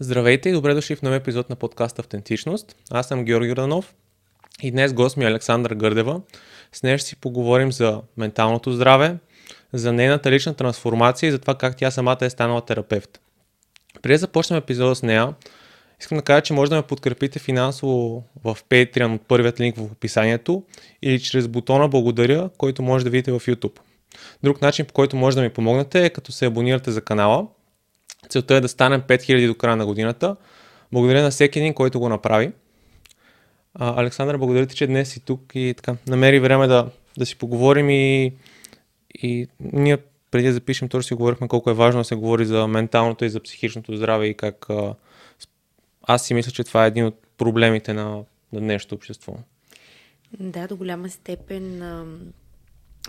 Здравейте и добре дошли в нов епизод на подкаст Автентичност. Аз съм Георги Гранов и днес гост ми е Александър Гърдева. С нея ще си поговорим за менталното здраве, за нейната лична трансформация и за това как тя самата е станала терапевт. Преди да започнем епизода с нея, искам да кажа, че може да ме подкрепите финансово в Patreon от първият линк в описанието или чрез бутона Благодаря, който може да видите в YouTube. Друг начин, по който може да ми помогнете е като се абонирате за канала. Целта е да станем 5000 до края на годината. Благодаря на всеки един, който го направи. А, Александър, благодаря ти, че днес си тук и така намери време да, да си поговорим и, и ние преди да запишем, точно си говорихме колко е важно да се говори за менталното и за психичното здраве и как а, аз си мисля, че това е един от проблемите на, на днешното общество. Да, до голяма степен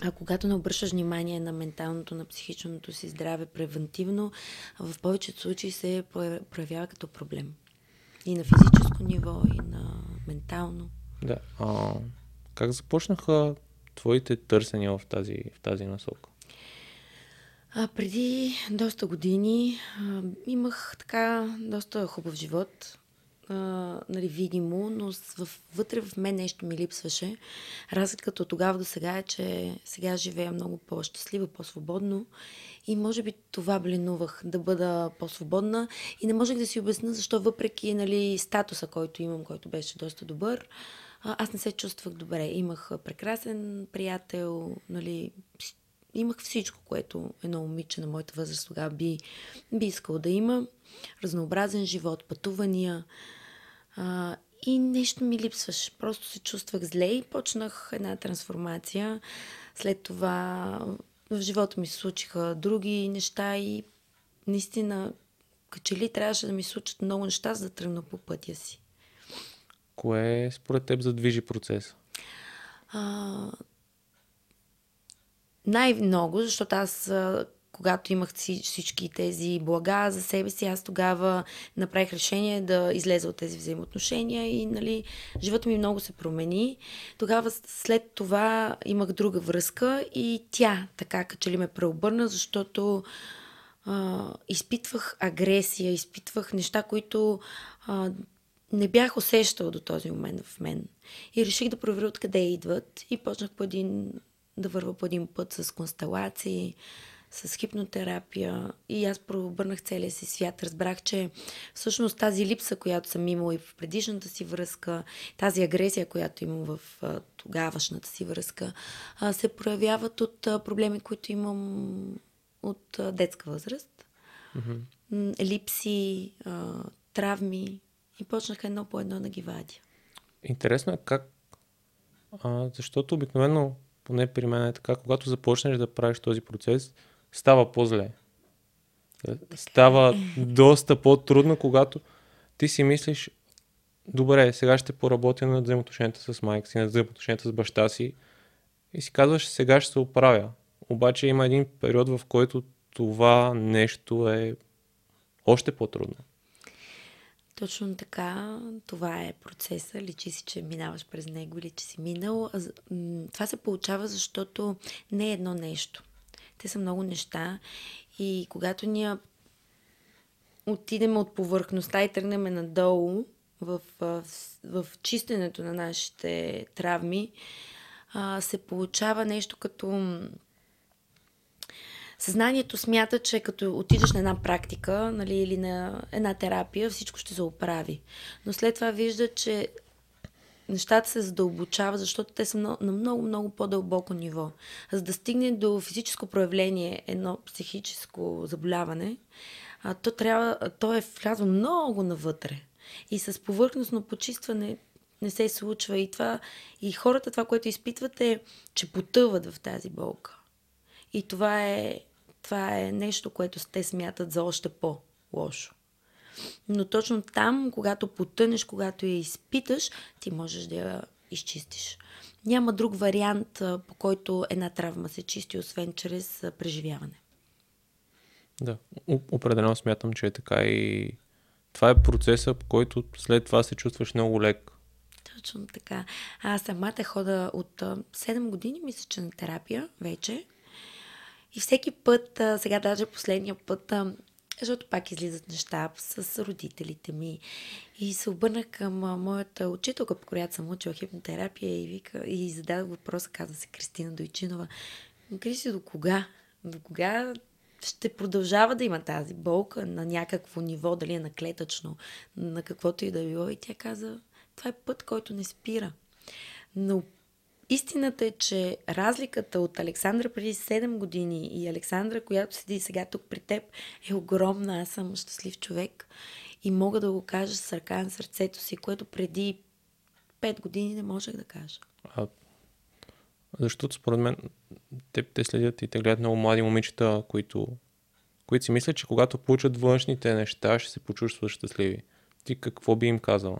а когато не обръщаш внимание на менталното, на психичното си здраве превентивно, в повечето случаи се проявява като проблем. И на физическо ниво, и на ментално. Да. А, как започнаха твоите търсения в тази, в тази насока? А, преди доста години а, имах така доста хубав живот а, нали, видимо, но вътре в мен нещо ми липсваше. Разликата от тогава до сега е, че сега живея много по-щастлива, по-свободно и може би това бленувах, да бъда по-свободна и не можех да си обясня защо въпреки нали, статуса, който имам, който беше доста добър, аз не се чувствах добре. Имах прекрасен приятел, нали, имах всичко, което едно момиче на моята възраст тогава би, би искал да има. Разнообразен живот, пътувания, а, и нещо ми липсваше. Просто се чувствах зле и почнах една трансформация. След това в живота ми се случиха други неща и наистина, като ли трябваше да ми случат много неща, за да тръгна по пътя си. Кое според теб задвижи процеса? А, най-много, защото аз когато имах всички тези блага за себе си, аз тогава направих решение да излеза от тези взаимоотношения и нали, живота ми много се промени. Тогава след това имах друга връзка и тя така като ли ме преобърна, защото а, изпитвах агресия, изпитвах неща, които а, не бях усещала до този момент в мен. И реших да проверя откъде идват и почнах по един, да върва по един път с констелации, с хипнотерапия и аз прообърнах целия си свят. Разбрах, че всъщност тази липса, която съм имала и в предишната си връзка, тази агресия, която имам в тогавашната си връзка, се проявяват от проблеми, които имам от детска възраст. Mm-hmm. Липси, травми и почнах едно по едно да ги вадя. Интересно е как, а, защото обикновено поне при мен е така, когато започнеш да правиш този процес, става по-зле. Става доста по-трудно, когато ти си мислиш, добре, сега ще поработя над взаимоотношенията с майка си, над взаимоотношенията с баща си и си казваш, сега ще се оправя. Обаче има един период, в който това нещо е още по-трудно. Точно така, това е процеса. Личи си, че минаваш през него или че си минал. Това се получава, защото не е едно нещо. Те са много неща и когато ние отидем от повърхността и тръгнем надолу в, в, в чистенето на нашите травми, а, се получава нещо като Съзнанието смята, че като отидеш на една практика нали, или на една терапия, всичко ще се оправи. Но след това вижда, че нещата се задълбочават, защото те са на много, много по-дълбоко ниво. За да стигне до физическо проявление едно психическо заболяване, а, то, трябва, то е влязло много навътре. И с повърхностно почистване не се случва. И, това, и хората това, което изпитват е, че потъват в тази болка. И това е, това е нещо, което те смятат за още по-лошо. Но точно там, когато потънеш, когато я изпиташ, ти можеш да я изчистиш. Няма друг вариант, по който една травма се чисти, освен чрез преживяване. Да, определено смятам, че е така и това е процеса, по който след това се чувстваш много лек. Точно така. Аз самата хода от 7 години, мисля, че на терапия вече. И всеки път, сега даже последния път, защото пак излизат неща с родителите ми. И се обърнах към моята учителка, по която съм учила хипнотерапия и, вика, и зададох въпроса, казва се Кристина Дойчинова. Кристи, до кога? До кога ще продължава да има тази болка на някакво ниво, дали е на клетъчно, на каквото и да било. И тя каза, това е път, който не спира. Но истината е, че разликата от Александра преди 7 години и Александра, която седи сега тук при теб, е огромна. Аз съм щастлив човек и мога да го кажа с ръка на сърцето си, което преди 5 години не можех да кажа. А, защото според мен те, те следят и те гледат много млади момичета, които, които си мислят, че когато получат външните неща, ще се почувстват щастливи. Ти какво би им казала?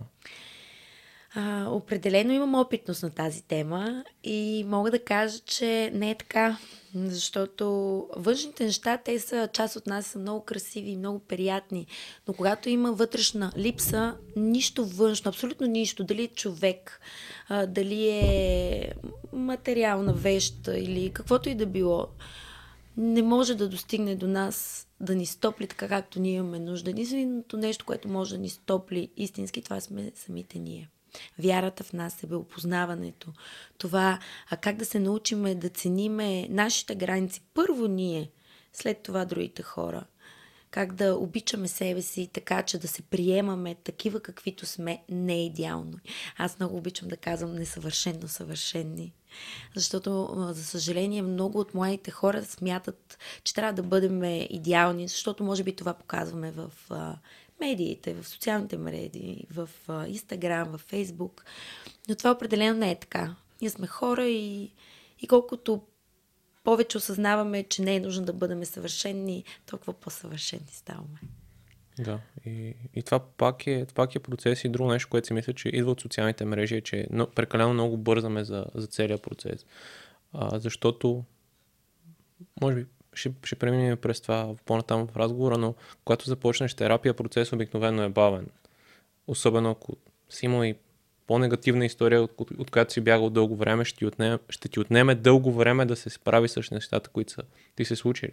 А, определено имам опитност на тази тема и мога да кажа, че не е така, защото външните неща, те са част от нас, са много красиви и много приятни, но когато има вътрешна липса, нищо външно, абсолютно нищо, дали е човек, а, дали е материална вещ или каквото и да било, не може да достигне до нас да ни стопли така, както ние имаме нужда. Единственото нещо, което може да ни стопли истински, това сме самите ние. Вярата в нас, себеопознаването, това а как да се научиме да цениме нашите граници. Първо ние, след това другите хора. Как да обичаме себе си така, че да се приемаме такива каквито сме, не идеално. Аз много обичам да казвам несъвършенно съвършенни. Защото, за съжаление, много от младите хора смятат, че трябва да бъдем идеални, защото може би това показваме в медиите, в социалните мреди, в Инстаграм, в Фейсбук. Но това определено не е така. Ние сме хора и, и колкото повече осъзнаваме, че не е нужно да бъдем съвършени, толкова по-съвършени ставаме. Да, и, и това пак е, пак е процес и друго нещо, което си мисля, че идва от социалните мрежи, е, че но, прекалено много бързаме за, за целият процес. А, защото, може би, ще, ще преминем през това по-натам в разговора, но когато започнеш терапия, процес обикновено е бавен. Особено ако си имал и по-негативна история, от, от, от която си бягал дълго време, ще ти, отнеме, ще ти отнеме дълго време да се справи с нещата, които са ти се случили.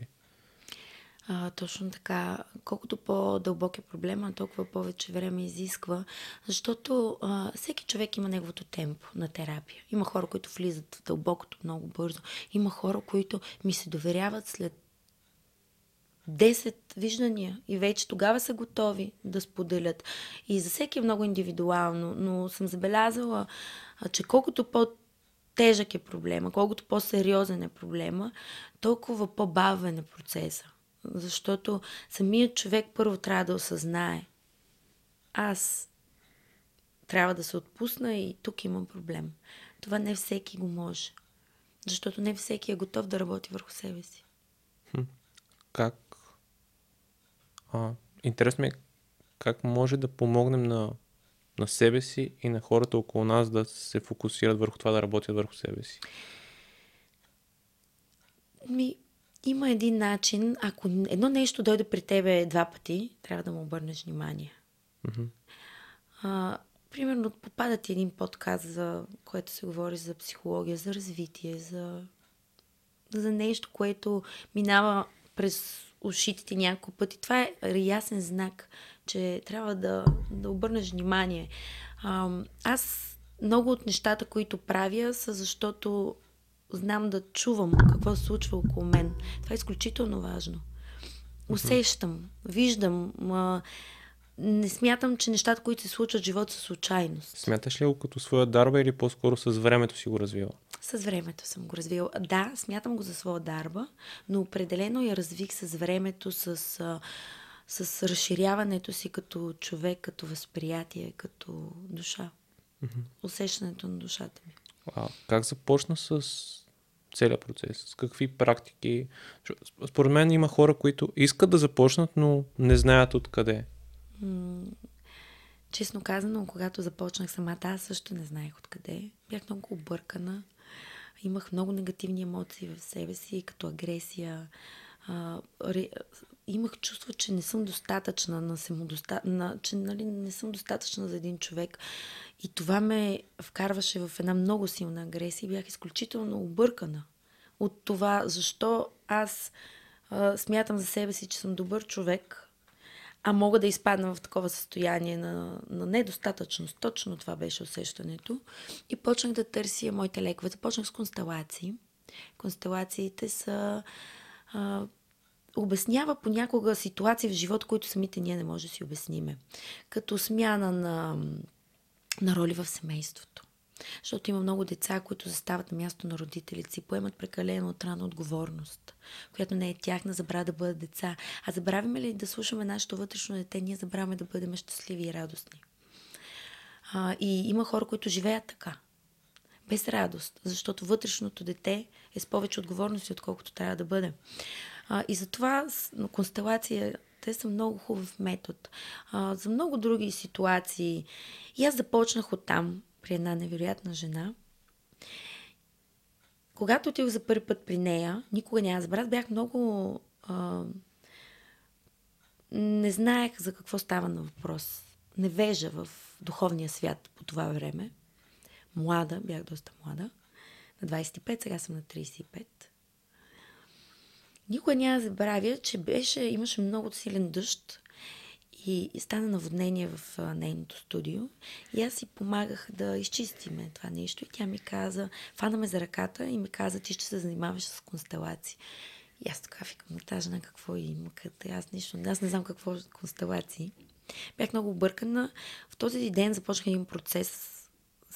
А, точно така. Колкото по-дълбок е проблема, толкова повече време изисква, защото а, всеки човек има неговото темпо на терапия. Има хора, които влизат в дълбокото много бързо. Има хора, които ми се доверяват след 10 виждания и вече тогава са готови да споделят. И за всеки е много индивидуално, но съм забелязала, че колкото по- тежък е проблема, колкото по-сериозен е проблема, толкова по-бавен е процеса. Защото самият човек първо трябва да осъзнае. Аз трябва да се отпусна и тук имам проблем. Това не всеки го може. Защото не всеки е готов да работи върху себе си. Как? А, интересно ми е как може да помогнем на, на себе си и на хората около нас да се фокусират върху това да работят върху себе си. Ми, има един начин, ако едно нещо дойде при тебе два пъти, трябва да му обърнеш внимание. Mm-hmm. А, примерно, попада ти един подкаст, за което се говори за психология, за развитие, за, за нещо, което минава през ушите ти няколко пъти. Това е ясен знак, че трябва да, да обърнеш внимание. А, аз много от нещата, които правя, са защото знам да чувам какво се случва около мен. Това е изключително важно. Усещам, виждам, ма, не смятам, че нещата, които се случват в живота са случайност. Смяташ ли го като своя дарба или по-скоро с времето си го развила? С времето съм го развила. Да, смятам го за своя дарба, но определено я развих с времето, с, с разширяването си като човек, като възприятие, като душа. Mm-hmm. Усещането на душата ми. А как започна с целият процес? С какви практики? Според мен има хора, които искат да започнат, но не знаят откъде. Честно казано, когато започнах самата, аз също не знаех откъде. Бях много объркана. Имах много негативни емоции в себе си, като агресия. А, ре, имах чувство, че не съм достатъчна, на самодоста... на, че нали, не съм достатъчна за един човек. И това ме вкарваше в една много силна агресия и бях изключително объркана от това, защо аз а, смятам за себе си, че съм добър човек, а мога да изпадна в такова състояние на, на недостатъчност. Точно това беше усещането. И почнах да търся моите лекове. Започнах с констелации. Констелациите са... А, обяснява понякога ситуации в живота, които самите ние не може да си обясниме. Като смяна на, на роли в семейството. Защото има много деца, които застават на място на родителите си, поемат прекалено отрана отговорност, която не е тяхна, забравя да бъдат деца. А забравяме ли да слушаме нашето вътрешно дете, ние забравяме да бъдем щастливи и радостни. А, и има хора, които живеят така. Без радост, защото вътрешното дете е с повече отговорности, отколкото трябва да бъде. А, и затова констелация те са много хубав метод. А, за много други ситуации. И аз започнах от там при една невероятна жена. Когато отидох за първи път при нея, никога няма забравя, бях много... А, не знаех за какво става на въпрос. Невежа в духовния свят по това време. Млада, бях доста млада. На 25, сега съм на 35. Никога няма да забравя, че беше, имаше много силен дъжд и, и стана наводнение в а, нейното студио. И аз си помагах да изчистиме това нещо. И тя ми каза, фана ме за ръката и ми каза, ти ще се занимаваш с констелации. И аз така викам на тази жена какво има, къде аз нищо, аз не знам какво констелации. Бях много объркана. В този ден започнах един процес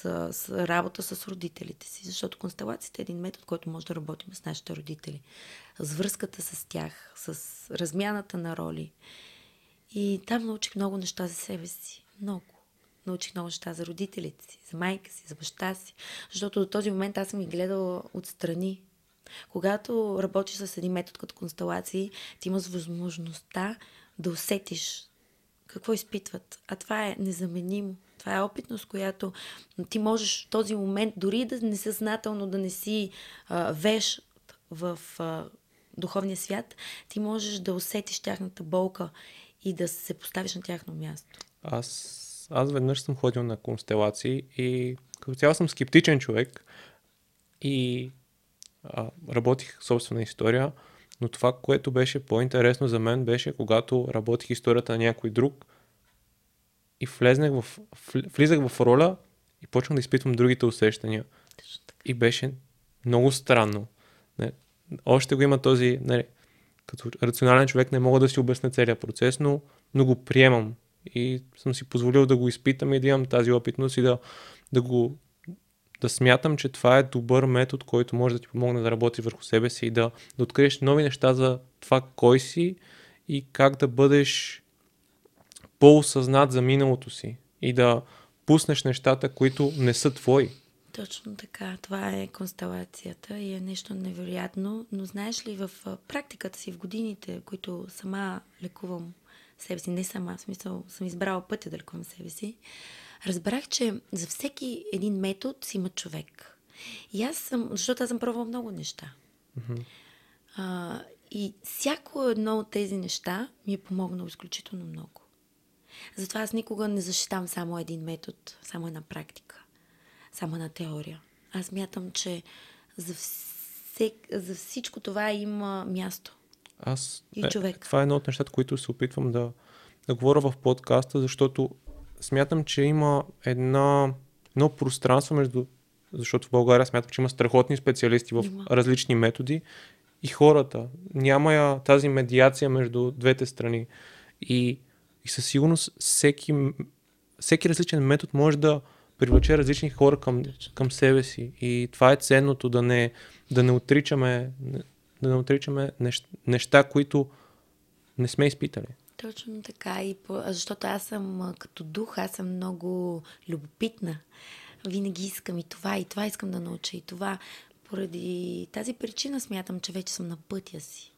за, за работа с родителите си, защото констелацията е един метод, който може да работим с нашите родители. С връзката с тях, с размяната на роли. И там научих много неща за себе си. Много. Научих много неща за родителите си, за майка си, за баща си. Защото до този момент аз съм ги гледала отстрани. Когато работиш с един метод като констелации, ти имаш възможността да усетиш какво изпитват. А това е незаменимо. Това е опитност, която ти можеш в този момент, дори да не съзнателно да не си а, веш в а, духовния свят, ти можеш да усетиш тяхната болка и да се поставиш на тяхно място. Аз, аз веднъж съм ходил на констелации и като цяло съм скептичен човек и а, работих собствена история, но това, което беше по-интересно за мен, беше когато работих историята на някой друг и влезнах в, влизах в роля и почнах да изпитвам другите усещания. И беше много странно. Не, още го има този, не, като рационален човек не мога да си обясня целият процес, но, но го приемам. И съм си позволил да го изпитам и да имам тази опитност и да, да го да смятам, че това е добър метод, който може да ти помогне да работиш върху себе си и да, да откриеш нови неща за това кой си и как да бъдеш по-осъзнат за миналото си и да пуснеш нещата, които не са твои. Точно така. Това е констелацията и е нещо невероятно. Но знаеш ли, в практиката си, в годините, които сама лекувам себе си, не сама, в смисъл съм избрала пътя да лекувам себе си, разбрах, че за всеки един метод си има човек. И аз съм, защото аз съм пробвала много неща. Mm-hmm. А, и всяко едно от тези неща ми е помогнало изключително много. Затова аз никога не защитавам само един метод, само една практика, само една теория. Аз мятам, че за, всек, за всичко това има място. Аз, и е, човек. това е едно от нещата, които се опитвам да, да говоря в подкаста, защото смятам, че има една, едно пространство между защото в България смятам, че има страхотни специалисти в има. различни методи и хората. Няма я тази медиация между двете страни. И и със сигурност всеки, всеки различен метод може да привлече различни хора към, към себе си. И това е ценното да не, да не отричаме, да не отричаме неща, неща, които не сме изпитали. Точно така. И по, защото аз съм като дух, аз съм много любопитна. Винаги искам и това, и това искам да науча, и това. Поради тази причина смятам, че вече съм на пътя си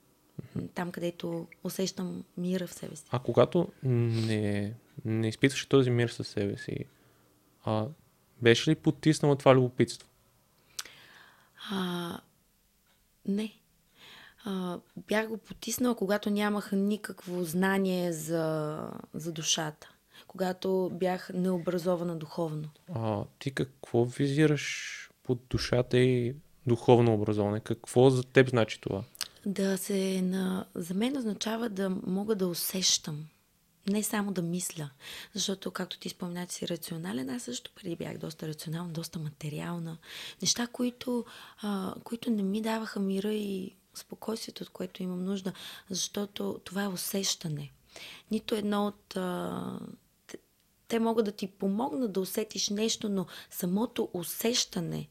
там, където усещам мира в себе си. А когато не, не изпитваш този мир със себе си, а, беше ли потиснало това любопитство? А, не. А, бях го потиснала, когато нямах никакво знание за, за душата. Когато бях необразована духовно. А, ти какво визираш под душата и духовно образование? Какво за теб значи това? да се на... За мен означава да мога да усещам. Не само да мисля. Защото, както ти спомня, че си рационален, аз също преди бях доста рационална, доста материална. Неща, които, а, които не ми даваха мира и спокойствието, от което имам нужда, защото това е усещане. Нито едно от... А, те могат да ти помогнат да усетиш нещо, но самото усещане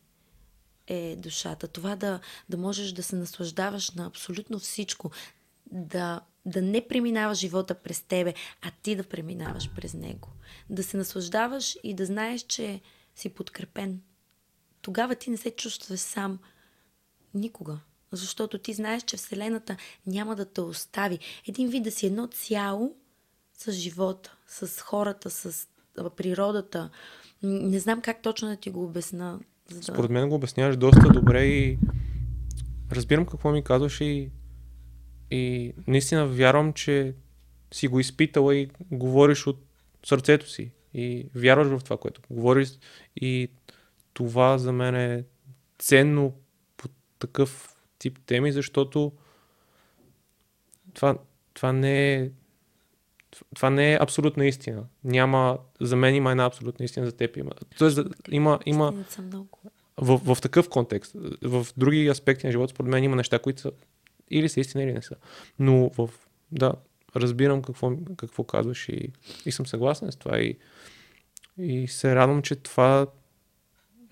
е душата. Това да, да можеш да се наслаждаваш на абсолютно всичко, да, да не преминава живота през тебе, а ти да преминаваш през него. Да се наслаждаваш и да знаеш, че си подкрепен. Тогава ти не се чувстваш сам никога. Защото ти знаеш, че Вселената няма да те остави. Един вид да си едно цяло с живота, с хората, с природата. Не знам как точно да ти го обясна. За. Според мен го обясняваш доста добре и разбирам какво ми казваш и, и наистина вярвам, че си го изпитала и говориш от сърцето си и вярваш в това, което говориш и това за мен е ценно по такъв тип теми, защото това, това не е това не е абсолютна истина. Няма, за мен има една абсолютна истина, за теб има. Тоест, има, има в, в такъв контекст. В други аспекти на живота, според мен има неща, които са или са истина, или не са. Но в, да, разбирам какво, какво казваш и, и съм съгласен с това и, и се радвам, че това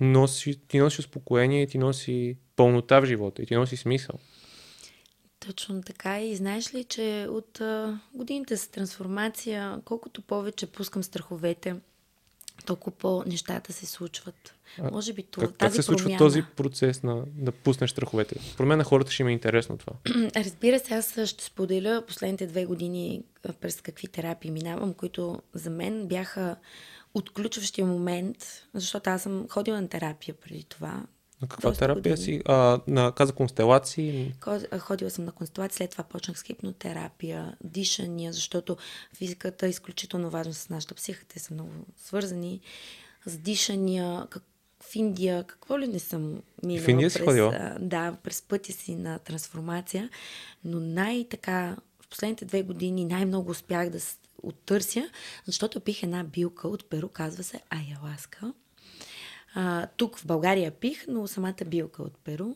носи, ти носи успокоение, ти носи пълнота в живота и ти носи смисъл. Точно така. И знаеш ли, че от годините с трансформация, колкото повече пускам страховете, толкова по-нещата се случват. А, Може би това, как, тази как се случва промяна... този процес на да пуснеш страховете? Про мен на хората ще им е интересно това. Разбира се, аз ще споделя последните две години през какви терапии минавам, които за мен бяха отключващия момент, защото аз съм ходила на терапия преди това. На каква терапия години. си? А, на, каза констелации? Ходила съм на констелации, след това почнах с хипнотерапия, дишания, защото физиката е изключително важна с нашата психа. Те са много свързани. С дишания, как, в Индия, какво ли не съм минала. В Индия си ходила? Да, през пътя си на трансформация. Но най-така, в последните две години най-много успях да оттърся, защото пих една билка от Перу, казва се Айаласка а, тук в България пих, но самата билка от Перу.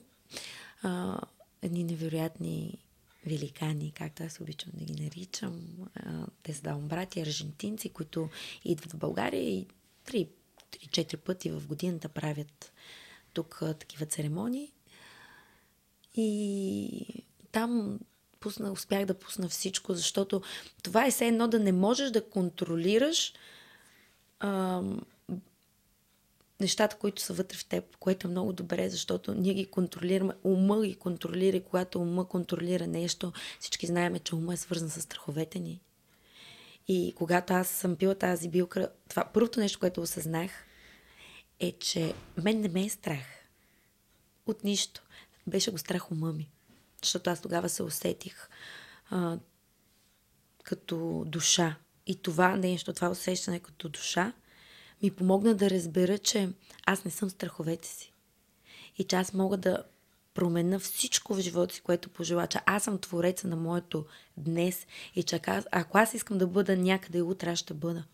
А, едни невероятни великани, както аз обичам да ги наричам. А, те са давам брати, аржентинци, които идват в България и три, три-четири пъти в годината правят тук а, такива церемонии. И там пусна, успях да пусна всичко, защото това е все едно да не можеш да контролираш а, нещата, които са вътре в теб, което е много добре, защото ние ги контролираме. Ума ги контролира и когато ума контролира нещо, всички знаем, че ума е свързан с страховете ни. И когато аз съм пила тази билка, това първото нещо, което осъзнах, е, че мен не ме е страх. От нищо. Беше го страх ума ми. Защото аз тогава се усетих а, като душа. И това нещо, това усещане като душа, ми помогна да разбера, че аз не съм страховете си. И че аз мога да променя всичко в живота си, което пожела, че аз съм твореца на моето днес и че ако аз искам да бъда някъде утре, аз ще бъда.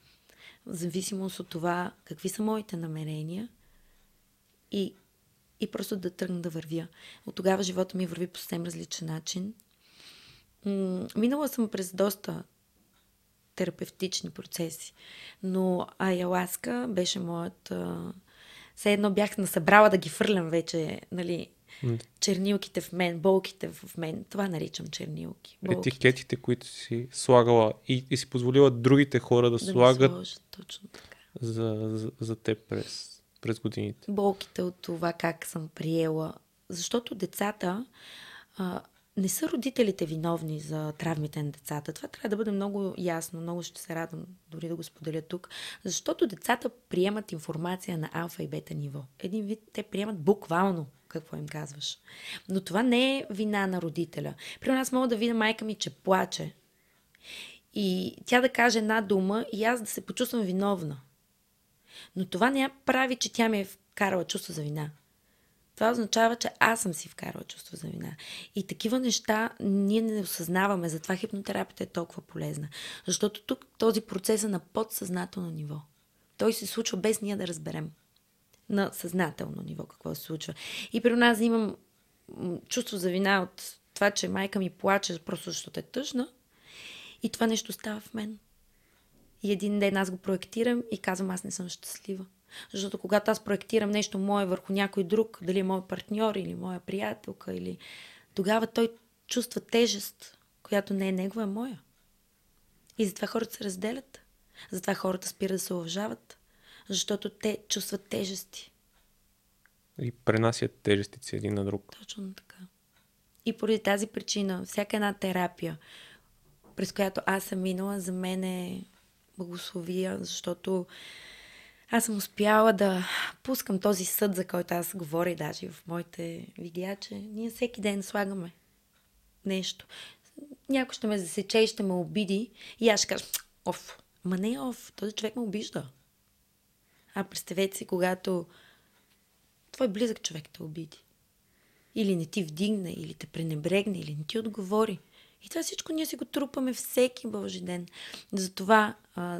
В зависимост от това какви са моите намерения и, и просто да тръгна да вървя. От тогава живота ми върви по съвсем различен начин. Минала съм през доста терапевтични процеси. Но Айаласка беше моят... Все едно бях насъбрала да ги фърлям вече, нали, чернилките в мен, болките в мен. Това наричам чернилки. Болките. Етикетите, които си слагала и, и си позволила другите хора да, да слагат сложат, точно така. За, за, за теб през, през годините. Болките от това как съм приела. Защото децата а, не са родителите виновни за травмите на децата. Това трябва да бъде много ясно. Много ще се радвам дори да го споделя тук. Защото децата приемат информация на алфа и бета ниво. Един вид те приемат буквално какво им казваш. Но това не е вина на родителя. При нас мога да видя майка ми, че плаче. И тя да каже една дума и аз да се почувствам виновна. Но това не я прави, че тя ми е вкарала чувство за вина. Това означава, че аз съм си вкарала чувство за вина. И такива неща ние не осъзнаваме, затова хипнотерапията е толкова полезна. Защото тук този процес е на подсъзнателно ниво. Той се случва без ние да разберем на съзнателно ниво какво се случва. И при нас имам чувство за вина от това, че майка ми плаче просто защото е тъжна. И това нещо става в мен. И един ден аз го проектирам и казвам, аз не съм щастлива. Защото когато аз проектирам нещо мое върху някой друг, дали е мой партньор или моя приятелка, или тогава той чувства тежест, която не е негова, е моя. И затова хората се разделят. Затова хората спират да се уважават. Защото те чувстват тежести. И пренасят тежестите си един на друг. Точно така. И поради тази причина, всяка една терапия, през която аз съм минала, за мен е благословия, защото аз съм успяла да пускам този съд, за който аз говоря даже в моите видеа, че ние всеки ден слагаме нещо. Някой ще ме засече и ще ме обиди и аз ще кажа, оф, ма не е оф, този човек ме обижда. А представете си, когато твой близък човек те обиди. Или не ти вдигне, или те пренебрегне, или не ти отговори. И това всичко ние си го трупаме всеки Божи ден. Затова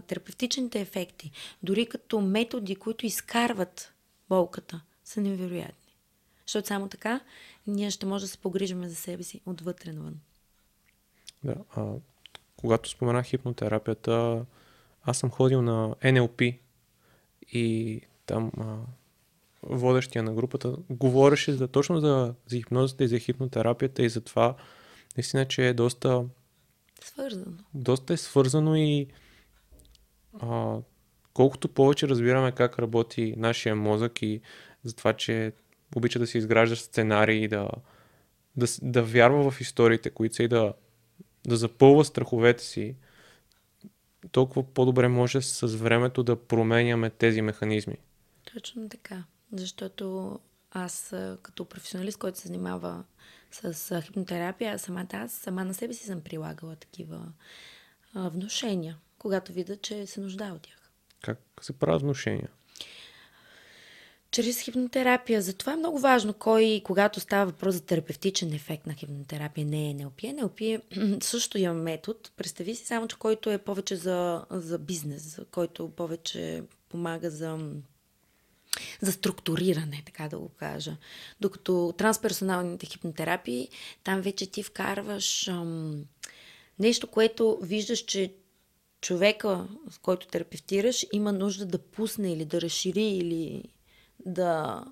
терапевтичните ефекти, дори като методи, които изкарват болката, са невероятни. Защото само така ние ще може да се погрижим за себе си отвътре навън. Да, а, когато споменах хипнотерапията, аз съм ходил на NLP и там а, водещия на групата говореше за, точно за, за хипнозата и за хипнотерапията и за това, наистина, че е доста... Свързано. Доста е свързано и а, колкото повече разбираме как работи нашия мозък и за това, че обича да си изгражда сценарии, да, да, да вярва в историите, които са и да, да запълва страховете си, толкова по-добре може с времето да променяме тези механизми. Точно така. Защото аз като професионалист, който се занимава с хипнотерапия, самата аз сама на себе си съм прилагала такива а, внушения, когато видя, че се нуждае от тях. Как се правят внушения? Чрез хипнотерапия. Затова е много важно кой, когато става въпрос за терапевтичен ефект на хипнотерапия, не е НЛП. НЛП е, също има метод. Представи си само, че който е повече за, за бизнес, който повече помага за за структуриране, така да го кажа. Докато трансперсоналните хипнотерапии, там вече ти вкарваш ам, нещо, което виждаш, че човека, с който терапевтираш, има нужда да пусне или да разшири или да,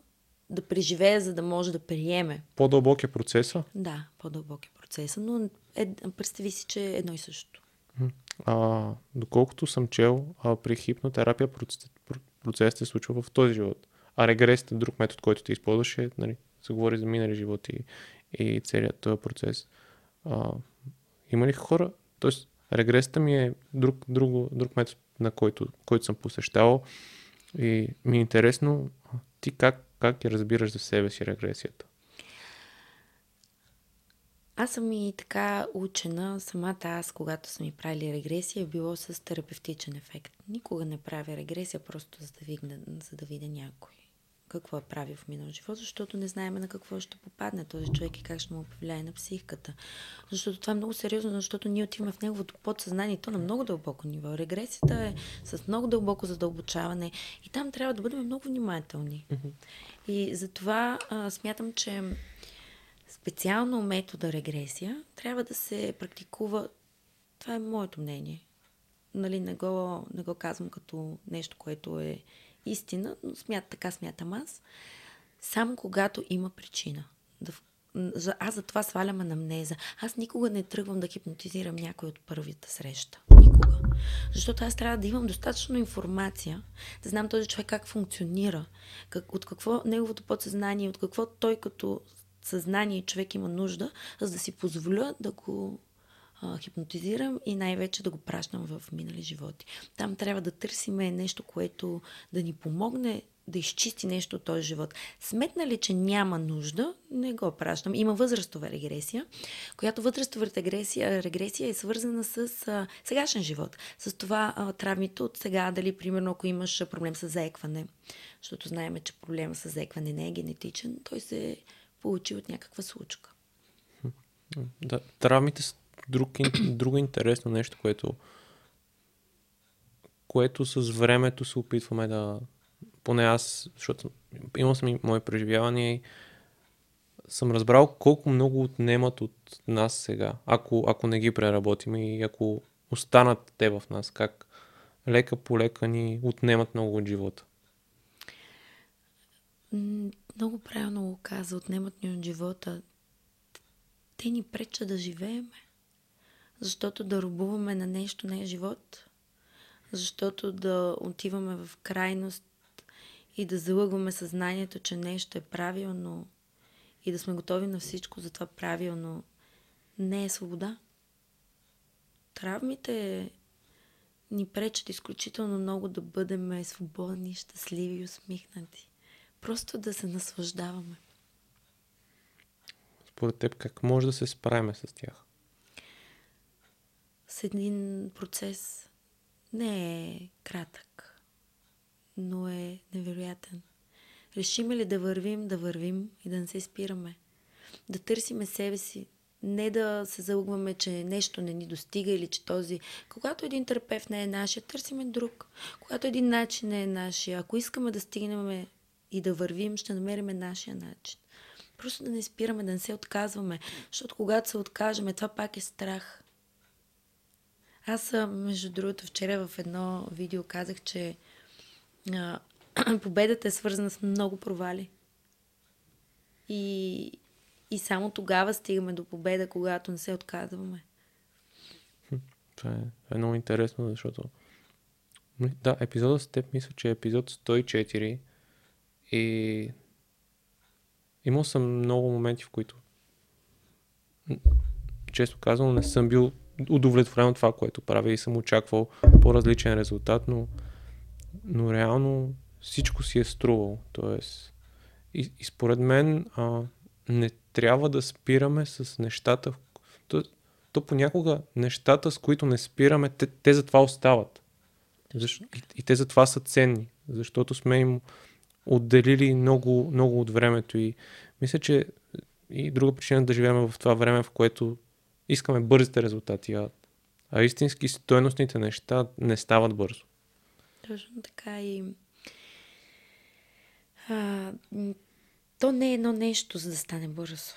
да преживее, за да може да приеме. По-дълбок е процеса? Да, по-дълбок е процеса, но е, представи си, че е едно и също. А, доколкото съм чел, а, при хипнотерапия процесът се случва в този живот. А регресът е друг метод, който ти използваше, нали, се говори за минали живот и, и целият този процес. А, има ли хора, т.е. регресата ми е друг, друг, друг метод, на който, който съм посещавал и ми е интересно ти как, как я разбираш за себе си регресията? Аз съм и така учена, самата аз, когато съм ми правили регресия, е било с терапевтичен ефект. Никога не правя регресия, просто за да, видя, за да видя някой какво е правил в минал живот, защото не знаем на какво ще попадне този човек и как ще му повлияе на психиката. Защото това е много сериозно, защото ние отиваме в неговото подсъзнание и то на много дълбоко ниво. Регресията е с много дълбоко задълбочаване и там трябва да бъдем много внимателни. И затова а, смятам, че специално метода регресия трябва да се практикува. Това е моето мнение. Нали, не, го, не го казвам като нещо, което е истина, но смят, така смятам аз. Само когато има причина. Да, аз за това свалям анамнеза. Аз никога не тръгвам да хипнотизирам някой от първата среща. Никога. Защото аз трябва да имам достатъчно информация, да знам този човек как функционира, как, от какво неговото подсъзнание, от какво той като съзнание човек има нужда, за да си позволя да го а, хипнотизирам и най-вече да го пращам в минали животи. Там трябва да търсиме нещо, което да ни помогне да изчисти нещо от този живот. Сметна ли, че няма нужда, не го пращам. Има възрастова регресия, която възрастова регресия, регресия е свързана с а, сегашен живот. С това а, травмите от сега, дали примерно ако имаш проблем с заекване, защото знаем, че проблема с заекване не е генетичен, той се получи от някаква случка. Да, травмите са друг, друго интересно нещо, което което с времето се опитваме да, поне аз, защото имал съм и мои преживявания и съм разбрал колко много отнемат от нас сега, ако, ако не ги преработим и ако останат те в нас, как лека по лека ни отнемат много от живота. Много правилно го каза, отнемат ни от живота. Те ни пречат да живееме. Защото да рубуваме на нещо не е живот. Защото да отиваме в крайност и да залъгваме съзнанието, че нещо е правилно и да сме готови на всичко за това правилно, не е свобода. Травмите ни пречат изключително много да бъдем свободни, щастливи и усмихнати. Просто да се наслаждаваме. Според теб как може да се справим с тях? С един процес не е кратък но е невероятен. Решиме ли да вървим, да вървим и да не се спираме. Да търсиме себе си. Не да се залъгваме, че нещо не ни достига или че този... Когато един терапевт не е нашия, търсиме друг. Когато един начин не е нашия, ако искаме да стигнем и да вървим, ще намериме нашия начин. Просто да не спираме, да не се отказваме. Защото когато се откажем, това пак е страх. Аз, между другото, вчера в едно видео казах, че а, победата е свързана с много провали. И, и само тогава стигаме до победа, когато не се отказваме. Това е, е много интересно, защото да, епизодът с теб мисля, че е епизод 104 и имал съм много моменти, в които често казвам, не съм бил удовлетворен от това, което правя и съм очаквал по-различен резултат, но но реално всичко си е струвало. Тоест, и, и според мен а, не трябва да спираме с нещата. То, то понякога нещата, с които не спираме, те, те затова остават. Защо, и, и те затова са ценни, защото сме им отделили много, много от времето. И мисля, че и друга причина да живеем в това време, в което искаме бързите резултати, а, а истински стойностните неща не стават бързо. Точно така и а, то не е едно нещо, за да стане бързо.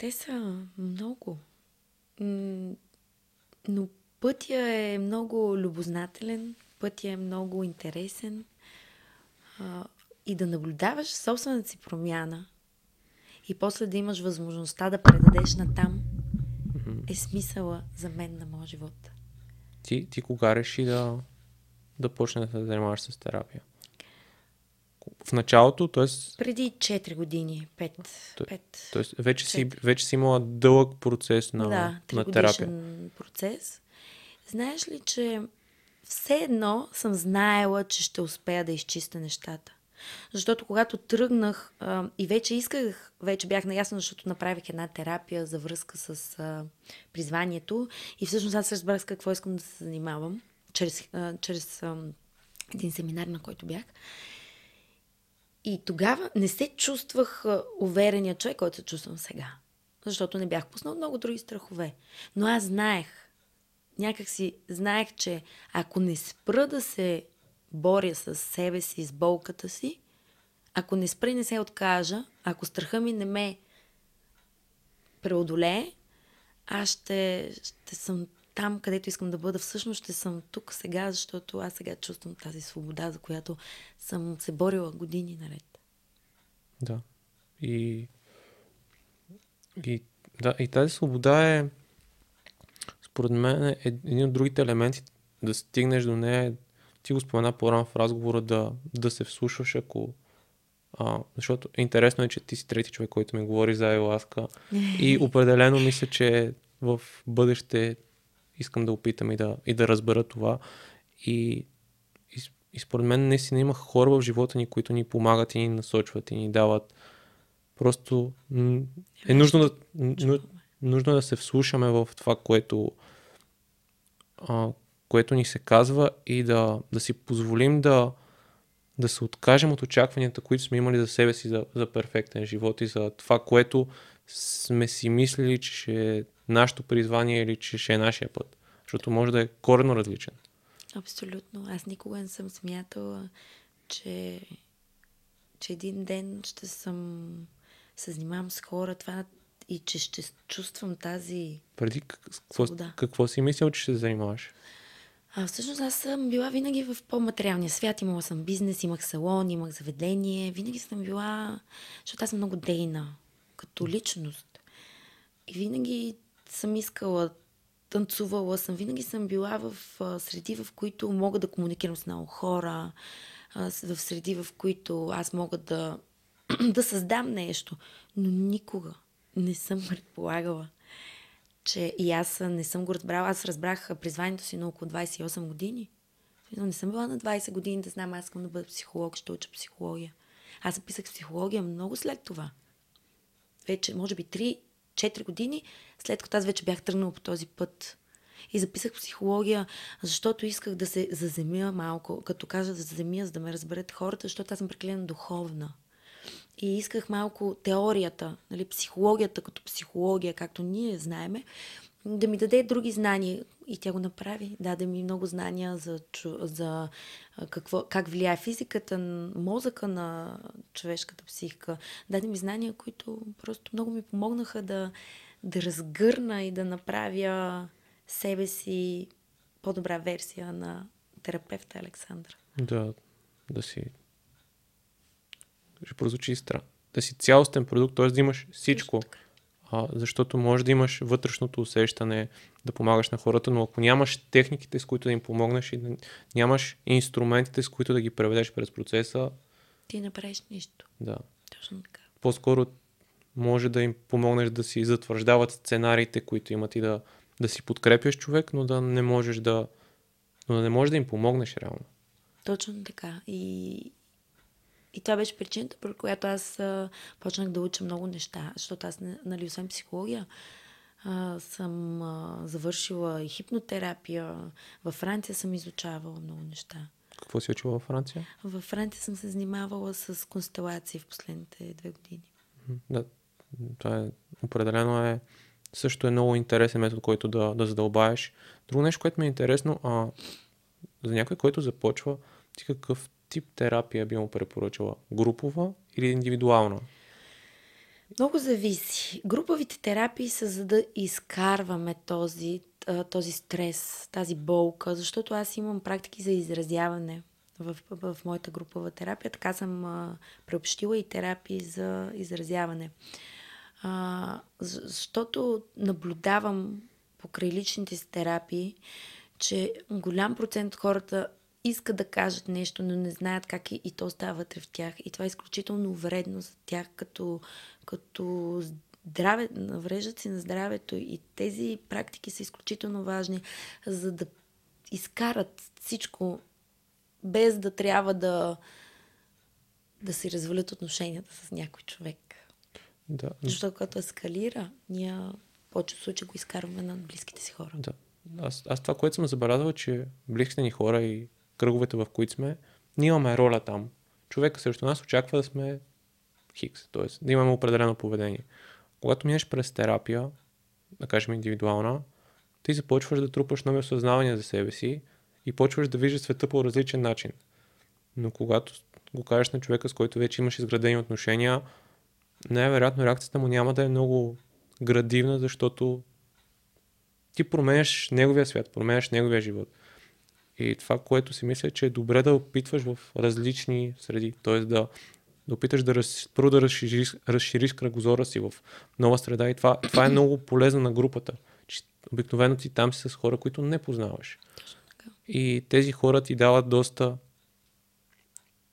Те са много. Но пътя е много любознателен, пътя е много интересен. И да наблюдаваш собствената си промяна и после да имаш възможността да предадеш на там, е смисъла за мен на моя живот. Ти, ти кога реши да, да почнеш да се занимаваш с терапия? В началото, т.е. Преди 4 години, 5. Тоест, вече, си, вече си имала дълъг процес на, да, на терапия. процес. Знаеш ли, че все едно съм знаела, че ще успея да изчистя нещата. Защото когато тръгнах а, и вече исках, вече бях наясно, защото направих една терапия за връзка с а, призванието и всъщност аз разбрах с какво искам да се занимавам чрез, а, чрез а, един семинар, на който бях. И тогава не се чувствах уверения човек, който се чувствам сега. Защото не бях пуснал много други страхове. Но аз знаех, някак си знаех, че ако не спра да се боря с себе си, с болката си, ако не спра и не се откажа, ако страха ми не ме преодолее, аз ще, ще съм там, където искам да бъда, всъщност ще съм тук сега, защото аз сега чувствам тази свобода, за която съм се борила години наред. Да. И, и, да, и тази свобода е, според мен, е един от другите елементи да стигнеш до нея. Ти го спомена по-рано в разговора да, да се вслушваш, ако а, защото интересно е, че ти си трети човек, който ми говори за Еласка. и определено мисля, че в бъдеще искам да опитам и да, и да разбера това. И, и, и според мен наистина има хора в живота ни, които ни помагат и ни насочват и ни дават. Просто е нужно да, нужно да се вслушаме в това, което, а, което ни се казва и да, да си позволим да, да се откажем от очакванията, които сме имали за себе си за, за перфектен живот и за това, което сме си мислили, че ще е нашето призвание или че ще е нашия път. Защото може да е корено различен. Абсолютно. Аз никога не съм смятала, че, че един ден ще съм се занимавам с хора това и че ще чувствам тази Преди какво, какво си мислил, че ще се занимаваш? А, всъщност аз съм била винаги в по-материалния свят. Имала съм бизнес, имах салон, имах заведение. Винаги съм била, защото аз съм много дейна като личност. И винаги съм искала, танцувала съм, винаги съм била в среди, в които мога да комуникирам с много хора, в среди, в които аз мога да, да създам нещо. Но никога не съм предполагала, че и аз не съм го разбрала. Аз разбрах призванието си на около 28 години. Но не съм била на 20 години да знам, аз искам да бъда психолог, ще уча психология. Аз записах психология много след това. Вече, може би, 3-4 години, след като аз вече бях тръгнала по този път. И записах психология, защото исках да се заземя малко, като кажа да заземя, за да ме разберат хората, защото аз съм прекалено духовна и исках малко теорията, нали, психологията като психология, както ние знаеме, да ми даде други знания. И тя го направи. Даде ми много знания за, за какво, как влияе физиката, мозъка на човешката психика. Даде ми знания, които просто много ми помогнаха да, да разгърна и да направя себе си по-добра версия на терапевта Александра. Да, да си ще прозвучи странно. Да си цялостен продукт, т.е. да имаш всичко. А, защото може да имаш вътрешното усещане да помагаш на хората, но ако нямаш техниките, с които да им помогнеш и да, нямаш инструментите, с които да ги преведеш през процеса, ти не правиш нищо. Да. Точно така. По-скоро може да им помогнеш да си затвърждават сценариите, които имат и да, да си подкрепяш човек, но да не можеш да, но да не можеш да им помогнеш реално. Точно така. И, и това беше причината, по която аз а, почнах да уча много неща, защото аз, нали, освен психология, а, съм а, завършила и хипнотерапия. Във Франция съм изучавала много неща. Какво си учила във Франция? Във Франция съм се занимавала с констелации в последните две години. Да, това е, определено е също е много интересен метод, който да, да задълбаеш. Друго нещо, което ми е интересно, а, за някой, който започва, ти какъв тип терапия би му препоръчала? Групова или индивидуална? Много зависи. Груповите терапии са за да изкарваме този, този стрес, тази болка, защото аз имам практики за изразяване в, в, моята групова терапия. Така съм а, преобщила и терапии за изразяване. А, защото наблюдавам покрай личните си терапии, че голям процент от хората искат да кажат нещо, но не знаят как и, и то става вътре в тях. И това е изключително вредно за тях като, като здраве, навреждат си на здравето и тези практики са изключително важни, за да изкарат всичко без да трябва да да си развалят отношенията с някой човек. Да. Защото когато ескалира, ние в повечето случаи го изкарваме на близките си хора. Да. Аз, аз това, което съм забелязал, че близките ни хора и кръговете, в които сме, ние имаме роля там. Човека срещу нас очаква да сме хикс, т.е. да имаме определено поведение. Когато минеш през терапия, да кажем индивидуална, ти започваш да трупаш нови осъзнавания за себе си и почваш да виждаш света по различен начин. Но когато го кажеш на човека, с който вече имаш изградени отношения, най-вероятно реакцията му няма да е много градивна, защото ти променяш неговия свят, променяш неговия живот. И това, което си мисля, че е добре да опитваш в различни среди. Т.е. да, да опиташ да, раз, първо да разшириш, разшириш кръгозора си в нова среда. И това, това е много полезно на групата. Че обикновено ти там си с хора, които не познаваш. И тези хора ти дават доста.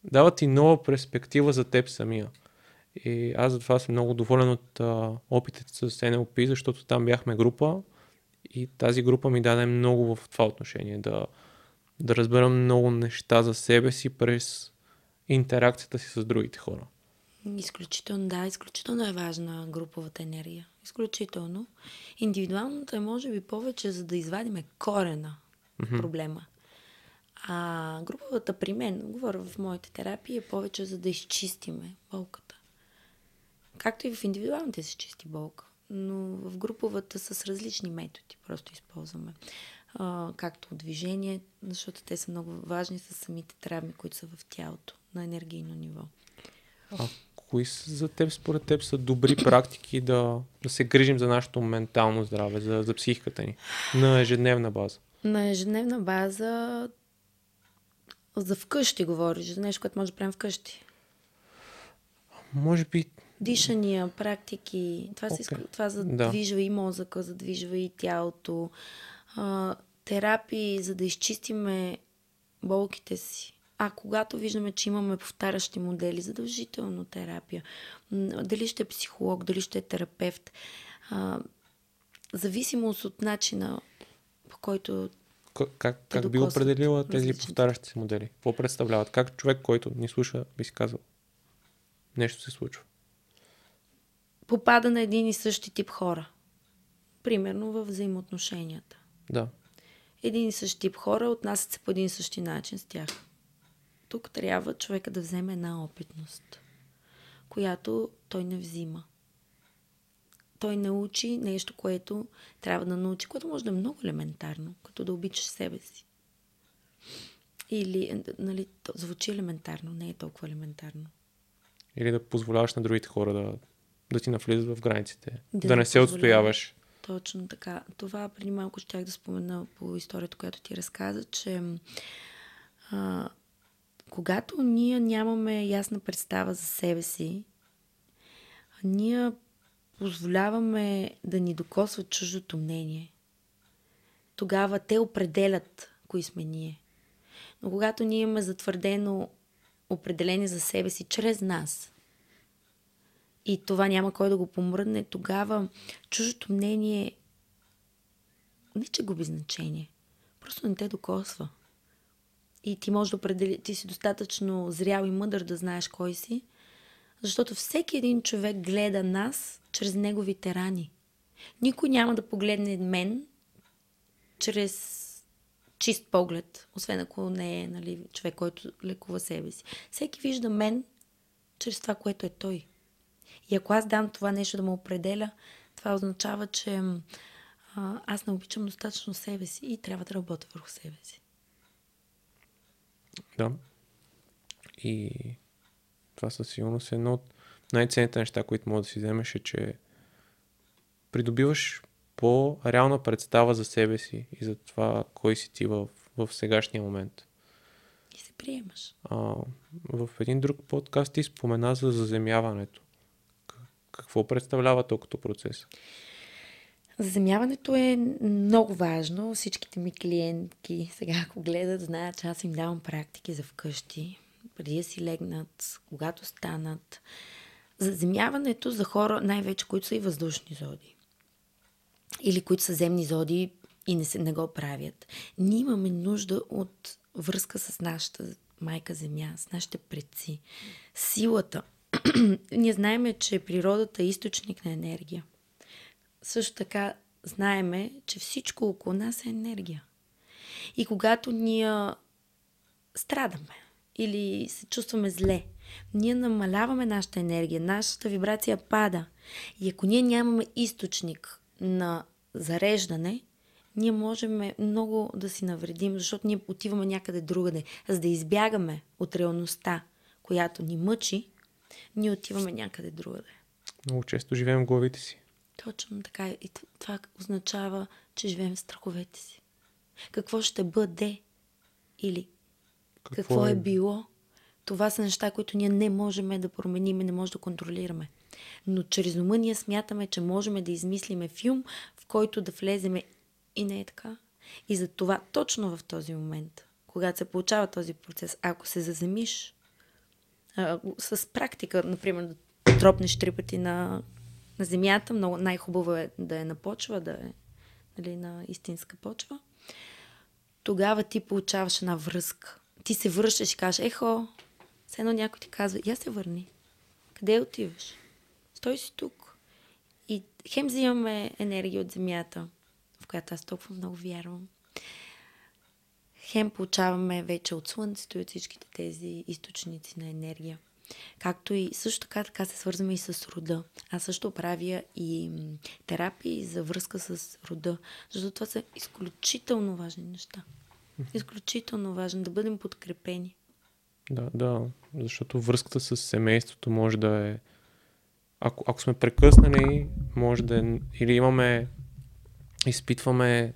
дават ти нова перспектива за теб самия. И аз затова съм много доволен от а, опитите с NLP, защото там бяхме група И тази група ми даде много в това отношение, да, да разбера много неща за себе си през интеракцията си с другите хора. Изключително, да, изключително е важна груповата енергия. Изключително. Индивидуалната е може би повече, за да извадиме корена mm-hmm. проблема. А груповата при мен, говоря в моите терапии, е повече за да изчистиме болката. Както и в индивидуалните се чисти болка. Но в груповата с различни методи просто използваме. А, както движение, защото те са много важни с самите травми, които са в тялото на енергийно ниво. А кои са за теб, според теб, са добри практики да, да се грижим за нашето ментално здраве, за, за психиката ни на ежедневна база? На ежедневна база за вкъщи говориш, за нещо, което може да правим вкъщи. Може би... Дишания, практики, това, okay. се, това задвижва да. и мозъка, задвижва и тялото. А, терапии, за да изчистиме болките си. А когато виждаме, че имаме повтарящи модели, задължително терапия. Дали ще е психолог, дали ще е терапевт. А, зависимост от начина, по който как, как би определила тези различни. повтарящи се модели? Какво представляват? Как човек, който ни слуша, би си казал? Нещо се случва. Попада на един и същи тип хора. Примерно в взаимоотношенията. Да. Един и същи тип хора отнасят се по един и същи начин с тях. Тук трябва човека да вземе една опитност, която той не взима той научи нещо, което трябва да научи, което може да е много елементарно, като да обичаш себе си. Или, нали, то звучи елементарно, не е толкова елементарно. Или да позволяваш на другите хора да, да ти навлизат в границите. Да, да не се отстояваш. Точно така. Това преди малко щях да спомена по историята, която ти разказа, че а, когато ние нямаме ясна представа за себе си, ние позволяваме да ни докосва чуждото мнение, тогава те определят кои сме ние. Но когато ние имаме затвърдено определение за себе си чрез нас и това няма кой да го помръдне, тогава чуждото мнение не че губи значение, просто не те докосва. И ти можеш да определи, ти си достатъчно зрял и мъдър да знаеш кой си, защото всеки един човек гледа нас чрез неговите рани. Никой няма да погледне мен чрез чист поглед, освен ако не е нали, човек, който лекува себе си. Всеки вижда мен чрез това, което е той. И ако аз дам това нещо да ме определя, това означава, че а, аз не обичам достатъчно себе си и трябва да работя върху себе си. Да. И това със сигурност е едно от най-ценните неща, които може да си вземеш е, че придобиваш по-реална представа за себе си и за това кой си ти в, в сегашния момент. И се приемаш. А, в един друг подкаст ти спомена за заземяването. Какво представлява то като процес? Заземяването е много важно. Всичките ми клиентки сега, ако гледат, знаят, че аз им давам практики за вкъщи, преди да си легнат, когато станат. Заземяването за хора, най-вече, които са и въздушни зоди. Или които са земни зоди и не, се, не го правят. Ние имаме нужда от връзка с нашата майка земя, с нашите предци. Силата. Ние знаеме, че природата е източник на енергия. Също така знаеме, че всичко около нас е енергия. И когато ние страдаме или се чувстваме зле, ние намаляваме нашата енергия, нашата вибрация пада. И ако ние нямаме източник на зареждане, ние можем много да си навредим, защото ние отиваме някъде другаде. За да избягаме от реалността, която ни мъчи, ние отиваме някъде другаде. Много често живеем в главите си. Точно така. И това означава, че живеем в страховете си. Какво ще бъде? Или какво, какво е, е било? Това са неща, които ние не можем да променим и не можем да контролираме. Но чрез ума ние смятаме, че можем да измислиме филм, в който да влеземе и не е така. И за това точно в този момент, когато се получава този процес, ако се заземиш а, с практика, например, да тропнеш три пъти на, на земята, много най-хубаво е да е на почва, да е нали, на истинска почва, тогава ти получаваш една връзка. Ти се връщаш и кажеш, ехо, все едно някой ти казва, я се върни. Къде отиваш? Стой си тук. И хем взимаме енергия от земята, в която аз толкова много вярвам. Хем получаваме вече от слънцето и от всичките тези източници на енергия. Както и също така, така се свързваме и с рода. Аз също правя и терапии за връзка с рода, защото това са изключително важни неща. Изключително важно да бъдем подкрепени. Да, да, защото връзката с семейството може да е. Ако, ако сме прекъснали, може да е. Или имаме. Изпитваме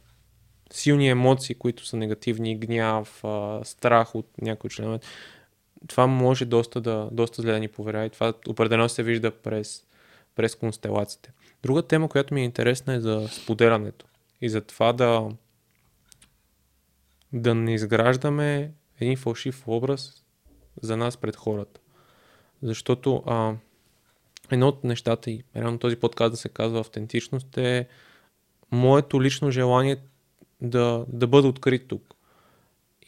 силни емоции, които са негативни, гняв, страх от някои членове това може доста, да, доста зле да ни поверя и това определено се вижда през, през констелациите. Друга тема, която ми е интересна е за споделянето и за това да, да не изграждаме един фалшив образ за нас пред хората. Защото а, едно от нещата и реално този подкаст да се казва автентичност е моето лично желание да, да бъда открит тук.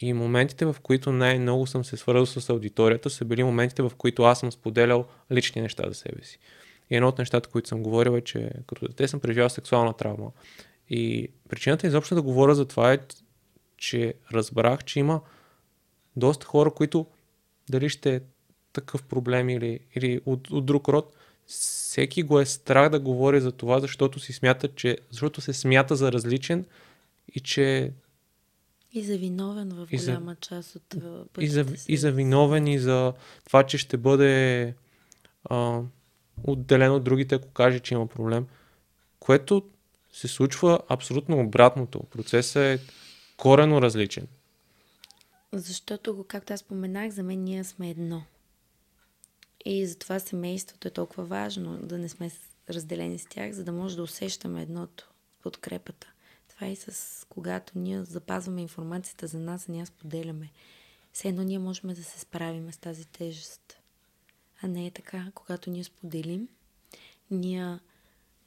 И моментите, в които най-много съм се свързал с аудиторията, са били моментите, в които аз съм споделял лични неща за себе си. И едно от нещата, които съм говорил е, че като дете съм преживял сексуална травма. И причината изобщо да говоря за това е, че разбрах, че има доста хора, които дали ще е такъв проблем или, или от, от друг род, всеки го е страх да говори за това, защото си смята, че, защото се смята за различен и че и за виновен в и голяма за, част от и за, си. и за виновен и за това, че ще бъде а, отделен от другите, ако каже, че има проблем. Което се случва абсолютно обратното. Процесът е корено различен. Защото, както аз споменах, за мен ние сме едно. И затова семейството е толкова важно да не сме разделени с тях, за да може да усещаме едното, подкрепата. Това и с когато ние запазваме информацията за нас, а ние споделяме. Все едно ние можем да се справим с тази тежест. А не е така, когато ние споделим, ние,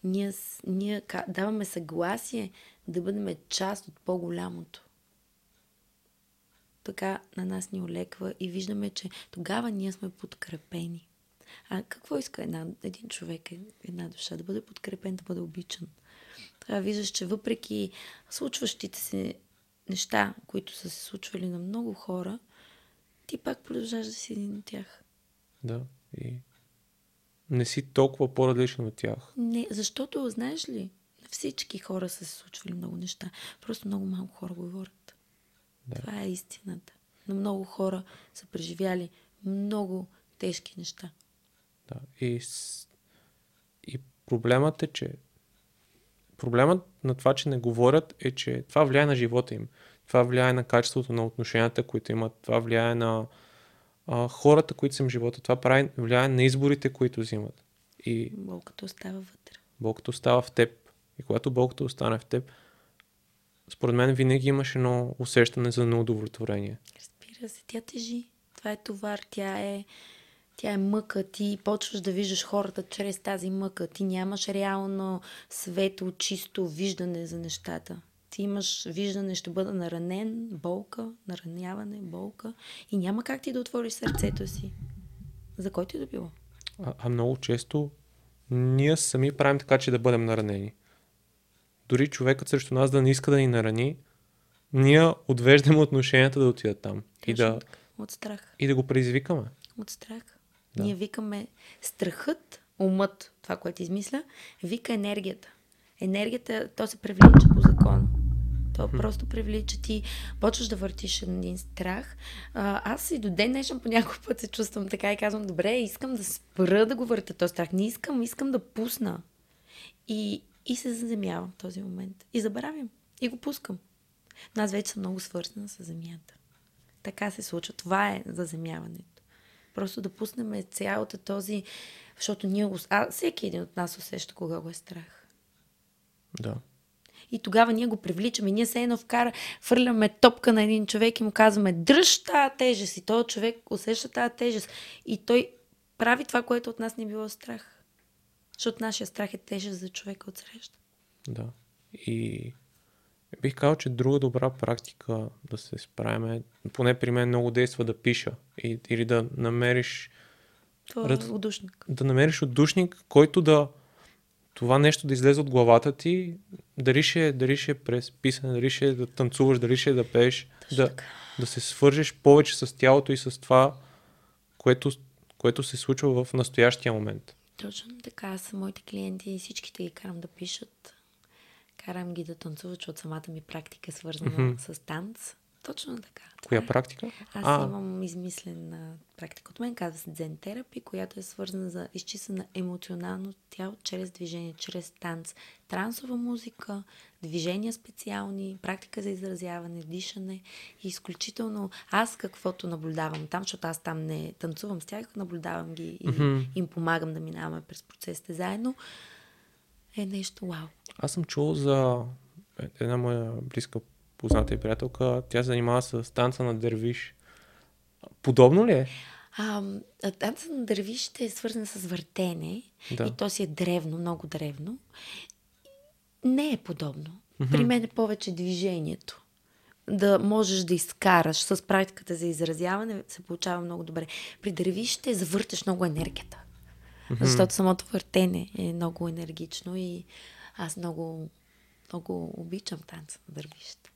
ние, ние даваме съгласие да бъдем част от по-голямото. Така на нас ни олеква и виждаме, че тогава ние сме подкрепени. А какво иска една, един човек, една душа? Да бъде подкрепен, да бъде обичан – трябва да виждаш, че въпреки случващите се неща, които са се случвали на много хора, ти пак продължаваш да си един от тях. Да, и не си толкова по-различен от тях. Не, защото, знаеш ли, на всички хора са се случвали много неща. Просто много малко хора говорят. Да. Това е истината. На много хора са преживяли много тежки неща. Да, и, и проблемът е, че проблемът на това, че не говорят е, че това влияе на живота им. Това влияе на качеството на отношенията, които имат. Това влияе на а, хората, които са им живота. Това прави, влияе на изборите, които взимат. И болката остава вътре. Болката остава в теб. И когато болката остане в теб, според мен винаги имаш едно усещане за неудовлетворение. Разбира се, тя тежи. Това е товар, тя е тя е мъка, ти почваш да виждаш хората чрез тази мъка. Ти нямаш реално светло, чисто виждане за нещата. Ти имаш виждане, ще бъда наранен, болка, нараняване, болка и няма как ти да отвориш сърцето си. За който е да било. А, а много често ние сами правим така, че да бъдем наранени. Дори човекът срещу нас да не иска да ни нарани, ние отвеждаме отношенията да отидат там. Точно и да, От страх. И да го предизвикаме. От страх. Да. Ние викаме страхът, умът, това, което измисля, вика енергията. Енергията, то се привлича по закон. То хм. просто привлича ти, почваш да въртиш един страх. А, аз и до ден днешен по някой път се чувствам така и казвам, добре, искам да спра да го върта този страх. Не искам, искам да пусна. И, и се заземявам в този момент. И забравям. И го пускам. Но аз вече съм много свързана с земята. Така се случва. Това е заземяването. Просто да пуснем цялата този... Защото ние... А, всеки един от нас усеща кога го е страх. Да. И тогава ние го привличаме. Ние се едно вкара, фърляме топка на един човек и му казваме дръж тази тежест. И този човек усеща тази тежест. И той прави това, което от нас не е било страх. Защото нашия страх е тежест за човека от среща. Да. И бих казал, че друга добра практика да се справим е, поне при мен много действа да пиша и, или да намериш Това е удушник. да намериш отдушник, който да това нещо да излезе от главата ти, дали ще, дали ще е през писане, дали ще е да танцуваш, дали ще е да пееш, Точно да, така. да се свържеш повече с тялото и с това, което, което се случва в настоящия момент. Точно така. Аз моите клиенти и всичките ги карам да пишат. Карам ги да танцуват, защото самата ми практика е свързана с танц. Точно така. Това Коя е. практика? Аз А. имам измислена практика от мен, казва се Дзен терапи, която е свързана за изчистване на емоционално тяло чрез движение, чрез танц, трансова музика, движения специални, практика за изразяване, дишане и изключително аз каквото наблюдавам там, защото аз там не танцувам с тях, наблюдавам ги и Мгм. им помагам да минаваме през процесите заедно, е нещо вау. Аз съм чул за една моя близка позната и приятелка. Тя се занимава с танца на дервиш. Подобно ли е? А, танца на дървишите е свързан с въртене Да. и то си е древно, много древно. Не е подобно. При мен е повече движението. Да можеш да изкараш с практиката за изразяване се получава много добре. При дървишите завърташ много енергията. Защото самото въртене е много енергично и аз много, много обичам танца на дървишите.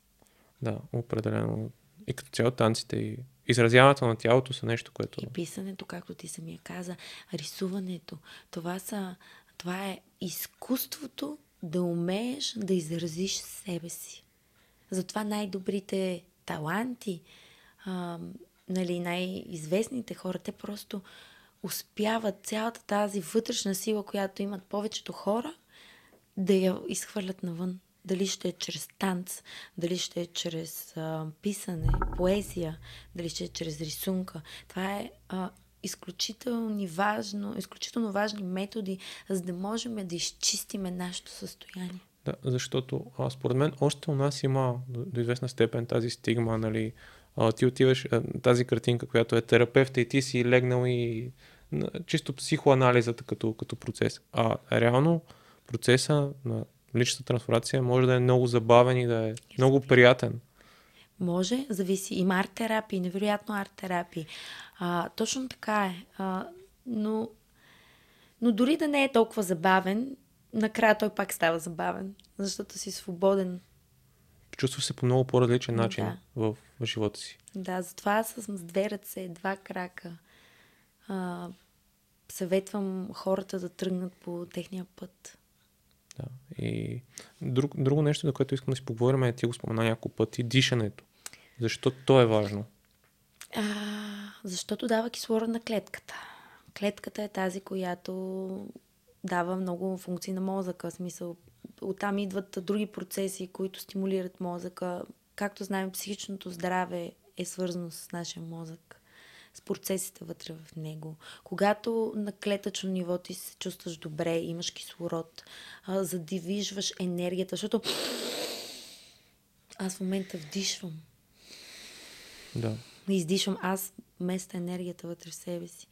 Да, определено. И като цяло танците и изразяването на тялото са нещо, което... И писането, както ти самия каза, рисуването. Това, са, това е изкуството да умееш да изразиш себе си. Затова най-добрите таланти, а, нали, най-известните хора, те просто успяват цялата тази вътрешна сила, която имат повечето хора, да я изхвърлят навън. Дали ще е чрез танц, дали ще е чрез а, писане, поезия, дали ще е чрез рисунка. Това е а, изключително, важно, изключително важни методи, за да можем да изчистиме нашето състояние. Да, защото а, според мен още у нас има до, известна степен тази стигма, нали, а, ти отиваш, а, тази картинка, която е терапевта и ти си легнал и чисто психоанализата като, като процес. А реално процеса на личната трансформация може да е много забавен и да е много приятен. Може, зависи. Има арт-терапии, невероятно арт-терапии. А, точно така е. А, но, но дори да не е толкова забавен, накрая той пак става забавен, защото си свободен. Чувстваш се по много по-различен начин Да. в, в живота си. Да, затова аз съм с две ръце, два крака. А, съветвам хората да тръгнат по техния път. Да. И друг, друго нещо, за което искам да си поговорим е, ти го спомена няколко пъти, дишането. Защо то е важно? А, защото дава кислород на клетката. Клетката е тази, която дава много функции на мозъка. В смисъл, оттам идват други процеси, които стимулират мозъка. Както знаем, психичното здраве е свързано с нашия мозък, с процесите вътре в него. Когато на клетъчно ниво ти се чувстваш добре, имаш кислород, а, задивижваш енергията, защото аз в момента вдишвам Да. издишвам аз вместо енергията вътре в себе си.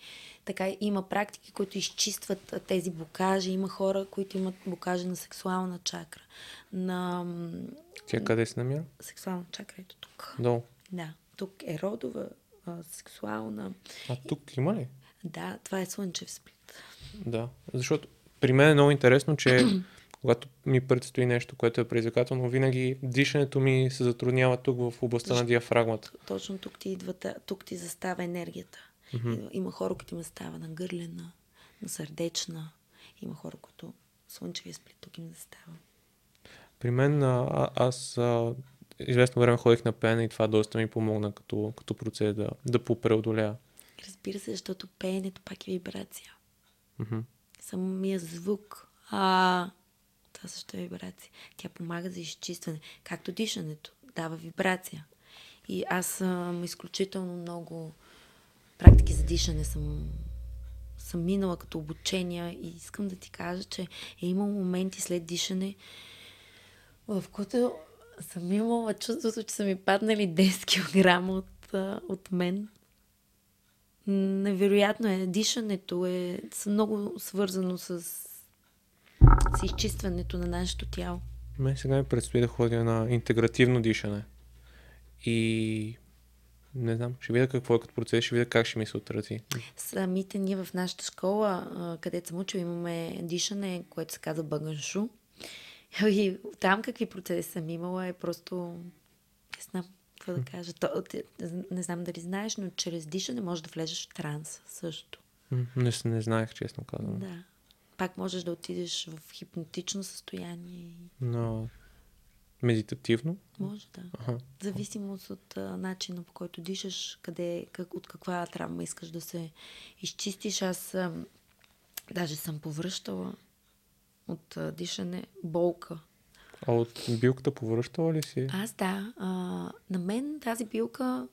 Така има практики, които изчистват тези блокажи. Има хора, които имат блокажи на сексуална чакра. На Тя къде се намира? сексуална чакра ето тук. Долу. Да, тук е родова, а, сексуална. А тук има ли? Да, това е слънчев сплит. Да. Защото при мен е много интересно, че когато ми предстои нещо, което е предизвикателно, винаги дишането ми се затруднява тук в областта на Защо? диафрагмата. Точно тук ти идва, тук ти застава енергията. Има- Има хора, които им застава на гърлена, на сърдечна. Има хора, които слънчевия сплит тук им застава. При мен а- аз а, известно време ходих на пеене и това доста ми помогна като, като процес да, да попреодоля. Разбира се, защото пеенето пак е вибрация. Мгм. Самия звук. А, това също е вибрация. Тя помага за изчистване. Както дишането дава вибрация. И аз съм изключително много практики за дишане съм, съм минала като обучения и искам да ти кажа, че е имал моменти след дишане, в които съм имала чувството, че са ми паднали 10 кг от, от мен. Невероятно е. Дишането е много свързано с, с изчистването на нашето тяло. Мен сега ми предстои да ходя на интегративно дишане. И не знам, ще видя какво е като процес, ще видя как ще ми се отрази. Самите ние в нашата школа, където съм учил, имаме дишане, което се казва бъгъншу. И там какви процеси съм имала е просто... Не знам какво да кажа. То, не знам дали знаеш, но чрез дишане можеш да влезеш в транс също. Не, не знаех, честно казвам. Да. Пак можеш да отидеш в хипнотично състояние. Но медитативно? Може да. Ага. Зависимост от а, начина по който дишаш, къде, как, от каква травма искаш да се изчистиш. Аз а, даже съм повръщала от а, дишане болка. А от билката повръщала ли си? Аз да. А, на мен тази билка,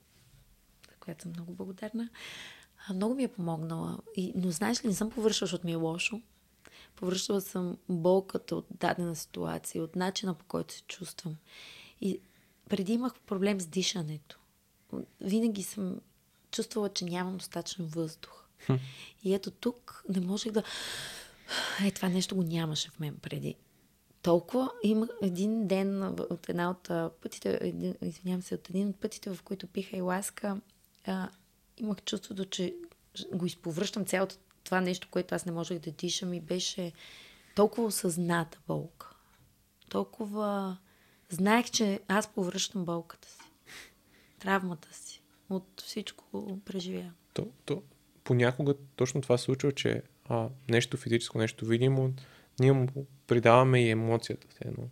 за която съм много благодарна, много ми е помогнала. И, но знаеш ли, не съм повръщала, защото ми е лошо. Повръщала съм болката от дадена ситуация, от начина по който се чувствам. И преди имах проблем с дишането. Винаги съм чувствала, че нямам достатъчно въздух. И ето тук не можех да... Е, това нещо го нямаше в мен преди. Толкова имах един ден от една от пътите, извинявам се, от един от пътите, в които пиха и ласка, а, имах чувството, че го изповръщам цялото това нещо, което аз не можех да дишам и беше толкова осъзната болка. Толкова знаех, че аз повръщам болката си. Травмата си. От всичко преживя. То, то, понякога точно това се случва, че а, нещо физическо, нещо видимо, ние му придаваме и емоцията. Едно.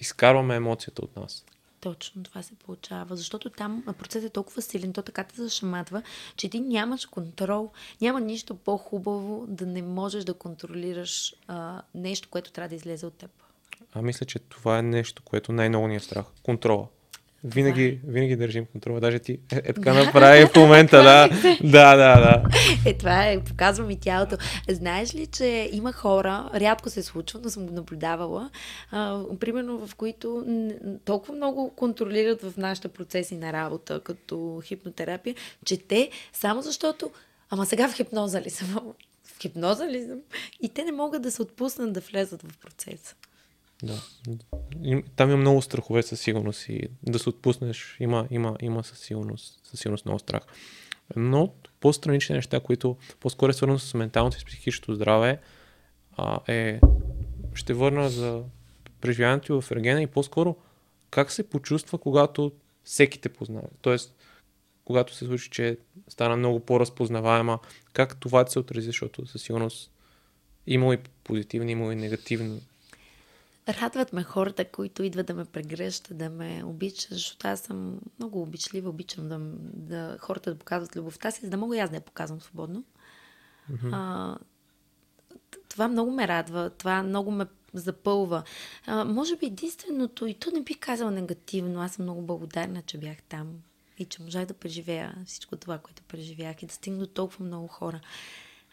Изкарваме емоцията от нас. Точно това се получава, защото там процесът е толкова силен, то така те зашаматва, че ти нямаш контрол. Няма нищо по-хубаво да не можеш да контролираш а, нещо, което трябва да излезе от теб. А мисля, че това е нещо, което най-много ни е страх. Контрола. Винаги, винаги държим контрола. Даже ти е, е така направи в момента, да. да, да, да. Е, това е, показва ми тялото. Знаеш ли, че има хора, рядко се случва, но съм го наблюдавала, а, примерно в които толкова много контролират в нашите процеси на работа, като хипнотерапия, че те, само защото, ама сега в хипноза ли съм? В хипноза ли съм? И те не могат да се отпуснат да влезат в процеса. Да. Там има много страхове със сигурност и да се отпуснеш има, има, има със сигурност, със сигурност много страх. Но по-странични неща, които по-скоро е свързано с менталното и с психическото здраве, а, е ще върна за преживяването в Ергена и по-скоро как се почувства, когато всеки те познава. Тоест, когато се случи, че стана много по-разпознаваема, как това се отрази, защото със сигурност има и позитивни, има и негативни Радват ме хората, които идват да ме прегръщат, да ме обичат, защото аз съм много обичлива, обичам да, да хората да показват любовта си, за да мога и аз да я показвам свободно. Mm-hmm. А, това много ме радва, това много ме запълва. А, може би единственото, и то не бих казала негативно, аз съм много благодарна, че бях там и че можах да преживея всичко това, което преживях и да стигна до толкова много хора.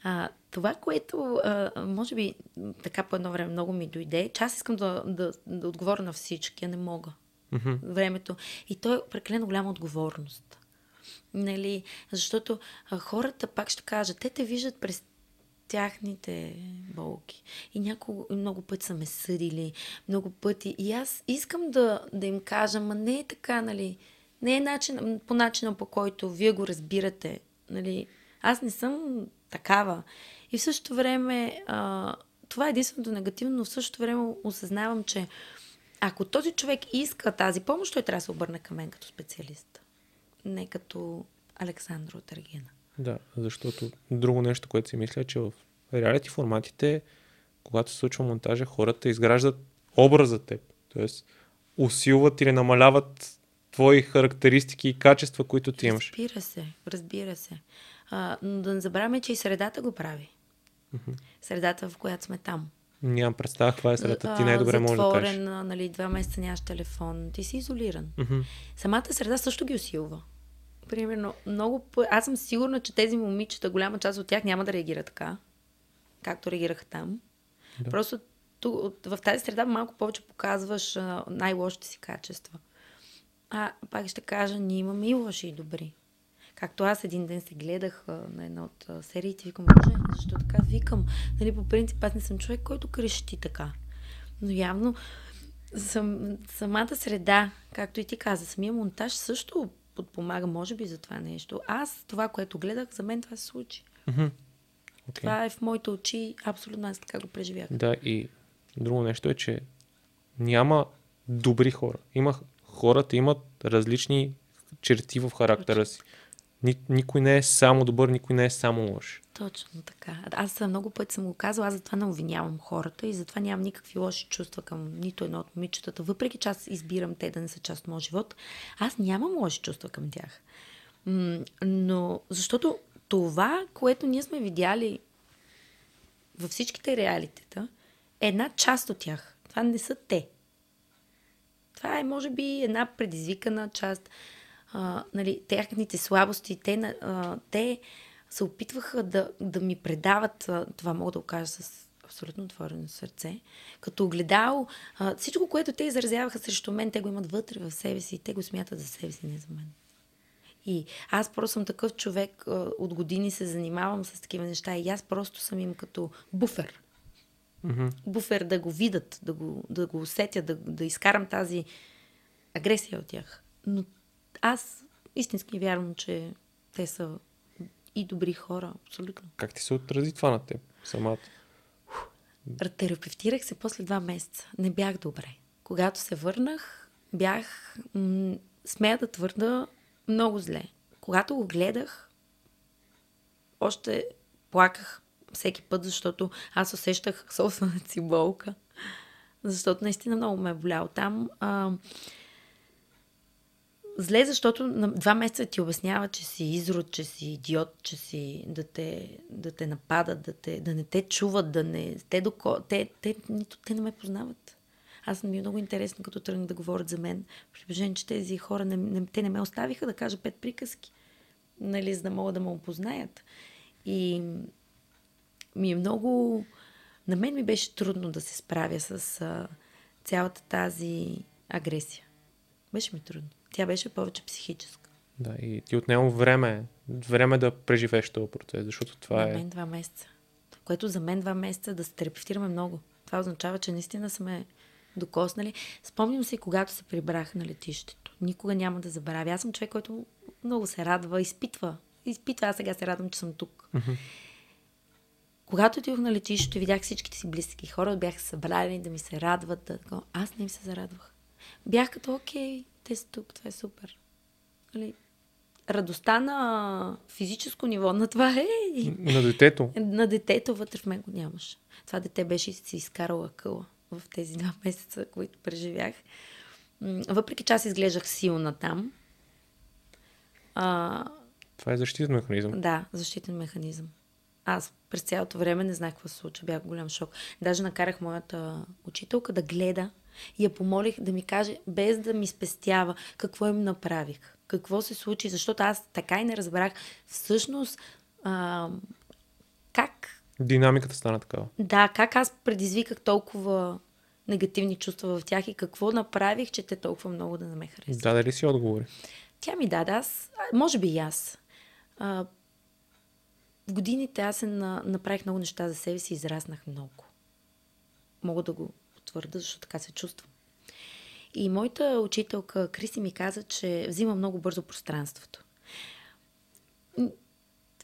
А, това, което а, може би така по едно време много ми дойде, че аз искам да, да, да отговоря на всички, а не мога. Mm-hmm. Времето. И то е прекалено голяма отговорност. Нали? Защото а, хората, пак ще кажа, те те виждат през тяхните болки. И няколко, много пъти са ме съдили, много пъти. И аз искам да, да им кажа, ма не е така, нали? Не е начин, по начина по който вие го разбирате. Нали? Аз не съм такава. И в същото време, а, това е единственото негативно, но в същото време осъзнавам, че ако този човек иска тази помощ, той трябва да се обърне към мен като специалист. Не като Александра от Ергена. Да, защото друго нещо, което си мисля, е, че в реалити форматите, когато се случва монтажа, хората изграждат образа теб. Тоест, усилват или намаляват твои характеристики и качества, които ти имаш. Разбира се, разбира се. А, но да не забравяме, че и средата го прави. Mm-hmm. Средата, в която сме там. Нямам представа каква е средата. Ти най-добре можеш да кажеш. нали, два месеца нямаш телефон. Ти си изолиран. Mm-hmm. Самата среда също ги усилва. Примерно, много... Аз съм сигурна, че тези момичета, голяма част от тях няма да реагира така, както реагираха там. Да. Просто ту, в тази среда малко повече показваш най-лошите си качества. А пак ще кажа, ние имаме и лоши и добри. Както аз един ден се гледах а, на една от сериите, викам, боже, защо така викам? Нали, по принцип аз не съм човек, който крещи така. Но явно Сам, самата среда, както и ти каза, самия монтаж също подпомага, може би, за това нещо. Аз, това, което гледах, за мен това се случи. Okay. Това е в моите очи, абсолютно аз така го преживях. Да, и друго нещо е, че няма добри хора. Има, хората имат различни черти в характера си. Ни, никой не е само добър, никой не е само лош. Точно така. Аз много пъти съм го казала, аз затова не обвинявам хората и затова нямам никакви лоши чувства към нито едно от момичетата. Въпреки че аз избирам те да не са част от моят живот, аз нямам лоши чувства към тях. но защото това, което ние сме видяли във всичките реалитета, е една част от тях. Това не са те. Това е, може би, една предизвикана част. А, нали, техните слабости, те, а, те се опитваха да, да ми предават, а, това мога да го кажа с абсолютно отворено сърце, като огледал а, всичко, което те изразяваха срещу мен, те го имат вътре в себе си и те го смятат за себе си, не за мен. И аз просто съм такъв човек, а, от години се занимавам с такива неща и аз просто съм им като буфер. Mm-hmm. Буфер да го видят, да го, да го усетя, да, да изкарам тази агресия от тях. Но аз истински вярвам, че те са и добри хора, абсолютно. Как ти се отрази това на теб самата? Терапевтирах се после два месеца. Не бях добре. Когато се върнах, бях, м- смея да твърда, много зле. Когато го гледах, още плаках всеки път, защото аз усещах собствената си болка. Защото наистина много ме е болял там. А, зле, защото на два месеца ти обяснява, че си изрод, че си идиот, че си да те, да те нападат, да, те, да не те чуват, да не... Те, доко... те, те, нито, те не ме познават. Аз съм ми много интересно, като тръгнах да говорят за мен. При положение, че тези хора, не, не, те не ме оставиха да кажа пет приказки, нали, за да могат да ме опознаят. И ми е много... На мен ми беше трудно да се справя с а, цялата тази агресия. Беше ми трудно. Тя беше повече психическа. Да, и ти отнема време, време да преживееш този процес, защото това на е... мен два месеца. Което за мен два месеца да се терапевтираме много. Това означава, че наистина сме докоснали. Спомням си, когато се прибрах на летището. Никога няма да забравя. Аз съм човек, който много се радва, изпитва. Изпитва, аз сега се радвам, че съм тук. Mm-hmm. Когато отидох на летището и видях всичките си близки хора, бяха събрали да ми се радват. Да... Аз не им се зарадвах. Бях като, окей, те са тук, това е супер. Нали? Радостта на физическо ниво, на това е... На детето? На детето вътре в мен го нямаш. Това дете беше си изкарала къла в тези два месеца, които преживях. Въпреки че аз изглеждах силна там. А... Това е защитен механизъм. Да, защитен механизъм. Аз през цялото време не знаех какво се случва. Бях голям шок. Даже накарах моята учителка да гледа и я помолих да ми каже, без да ми спестява, какво им направих, какво се случи, защото аз така и не разбрах всъщност а, как... Динамиката стана такава. Да, как аз предизвиках толкова негативни чувства в тях и какво направих, че те толкова много да не ме харесват. Да, дали си отговори? Тя ми даде, аз, може би и аз. А, в годините аз се на, направих много неща за себе си и израснах много. Мога да го потвърда, защото така се чувствам. И моята учителка Криси ми каза, че взима много бързо пространството.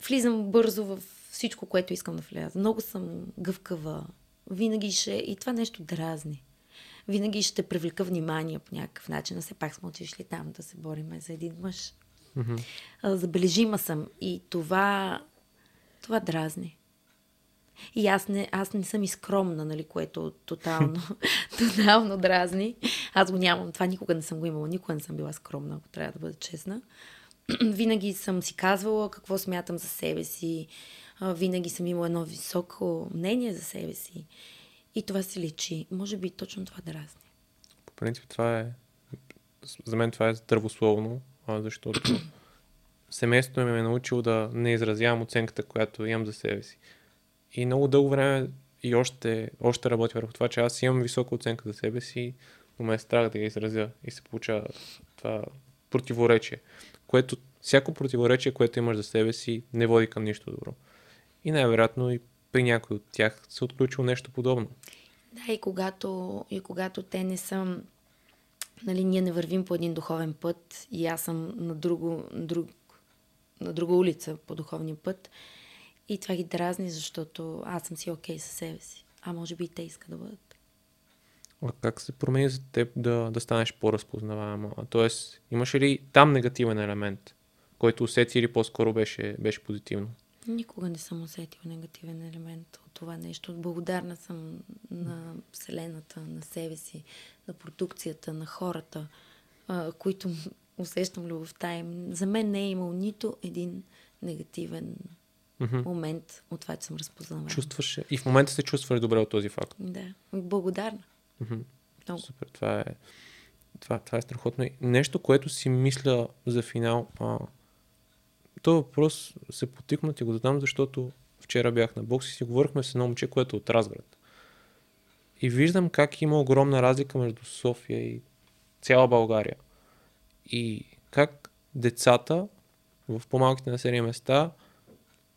Влизам бързо в всичко, което искам да вляза. Много съм гъвкава. Винаги ще... И това нещо дразни. Винаги ще привлека внимание по някакъв начин. А все пак сме отишли там да се бориме за един мъж. Mm-hmm. Забележима съм. И това... Това дразни. И аз не, аз не съм и скромна, нали, което тотално, тотално дразни. Аз го нямам. Това никога не съм го имала. Никога не съм била скромна, ако трябва да бъда честна. Винаги съм си казвала какво смятам за себе си. Винаги съм имала едно високо мнение за себе си. И това се личи. Може би точно това дразни. По принцип това е... За мен това е здравословно, защото семейството ми е научило да не изразявам оценката, която имам за себе си. И много дълго време и още, още работя върху това, че аз имам висока оценка за себе си, но ме е страх да я изразя и се получава това противоречие, което всяко противоречие, което имаш за себе си, не води към нищо добро. И най-вероятно и при някой от тях се отключило нещо подобно. Да, и когато, и когато те не са нали, ние не вървим по един духовен път и аз съм на, друго, друг, на друга улица по духовния път. И това ги дразни, защото аз съм си окей okay със себе си. А може би и те искат да бъдат. А как се промени за теб да, да станеш по-разпознаваема? Тоест, имаше ли там негативен елемент, който усети или по-скоро беше, беше позитивно? Никога не съм усетил негативен елемент от това нещо. Благодарна съм на Вселената, на себе си, на продукцията, на хората, а, които усещам любовта им. За мен не е имал нито един негативен mm-hmm. момент от това, че съм разпознавана. Чувстваш и в момента се чувстваш добре от този факт. Да, благодарна. Mm-hmm. Много. Супер, това е, това, това е страхотно. Нещо, което си мисля за финал, а, този въпрос се потикна ти го задам, защото вчера бях на бокс и си говорихме с едно момче, което е от Разград. И виждам как има огромна разлика между София и цяла България. И как децата в по-малките населени места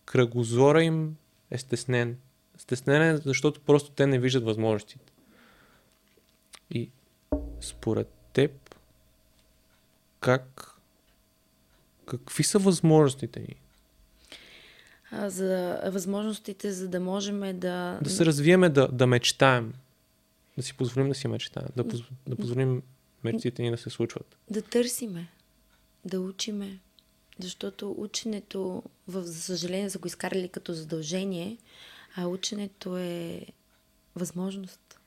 кръгозора им е стеснен. Стеснен е, защото просто те не виждат възможностите. И според теб, как, какви са възможностите ни? За възможностите, за да можем да... Да се развиеме, да, да мечтаем. Да си позволим да си мечтаем. Да, поз, да позволим мечтите ни да се случват. Да търсиме. Да учиме. Защото ученето, в, за съжаление, са го изкарали като задължение, а ученето е възможност.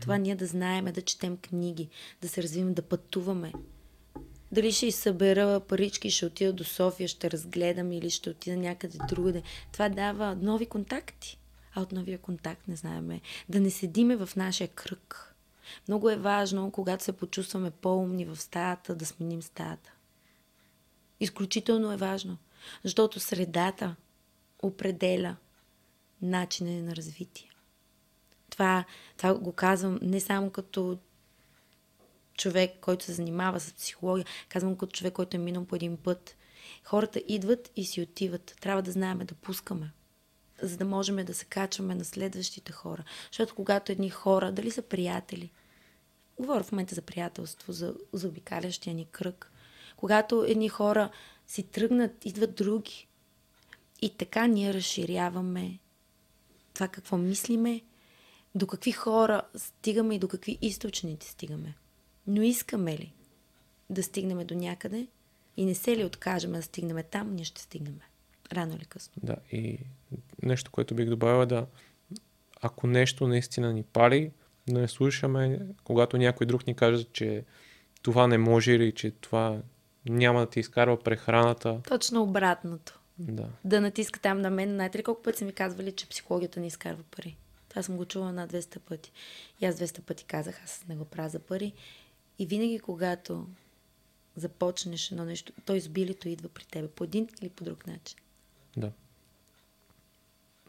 Това ние да знаем, да четем книги, да се развиваме, да пътуваме. Дали ще събера парички, ще отида до София, ще разгледам или ще отида някъде другаде. Това дава нови контакти. А от новия контакт не знаеме. Да не седиме в нашия кръг. Много е важно, когато се почувстваме по-умни в стаята, да сменим стаята. Изключително е важно, защото средата определя начина на развитие. Това, това го казвам не само като човек, който се занимава с психология, казвам като човек, който е минал по един път. Хората идват и си отиват. Трябва да знаем да пускаме за да можем да се качваме на следващите хора. Защото когато едни хора, дали са приятели, говоря в момента за приятелство, за, за обикалящия ни кръг, когато едни хора си тръгнат, идват други. И така ние разширяваме това какво мислиме, до какви хора стигаме и до какви източници стигаме. Но искаме ли да стигнем до някъде и не се ли откажем да стигнем там, ние ще стигнем. Рано или късно. Да, и нещо, което бих добавила да ако нещо наистина ни пали, да не слушаме, когато някой друг ни каже, че това не може или че това няма да ти изкарва прехраната. Точно обратното. Да. Да натиска там на мен. Знаете ли колко пъти са ми казвали, че психологията не изкарва пари? Това съм го чула на 200 пъти. И аз 200 пъти казах, аз не го правя за пари. И винаги, когато започнеш едно нещо, то избилито идва при тебе по един или по друг начин. Да.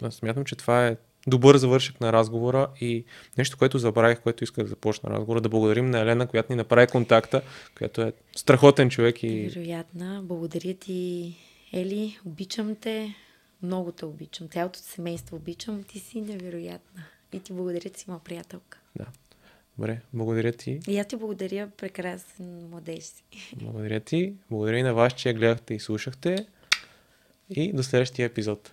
Аз смятам, че това е добър завършък на разговора и нещо, което забравих, което исках да започна разговора, да благодарим на Елена, която ни направи контакта, която е страхотен човек и... Вероятна. Благодаря ти, Ели. Обичам те. Много те обичам. Цялото семейство обичам. Ти си невероятна. И ти благодаря, че си моя приятелка. Да. Добре, благодаря ти. И аз ти благодаря, прекрасен младеж си. Благодаря ти. Благодаря и на вас, че гледахте и слушахте. И до следващия епизод.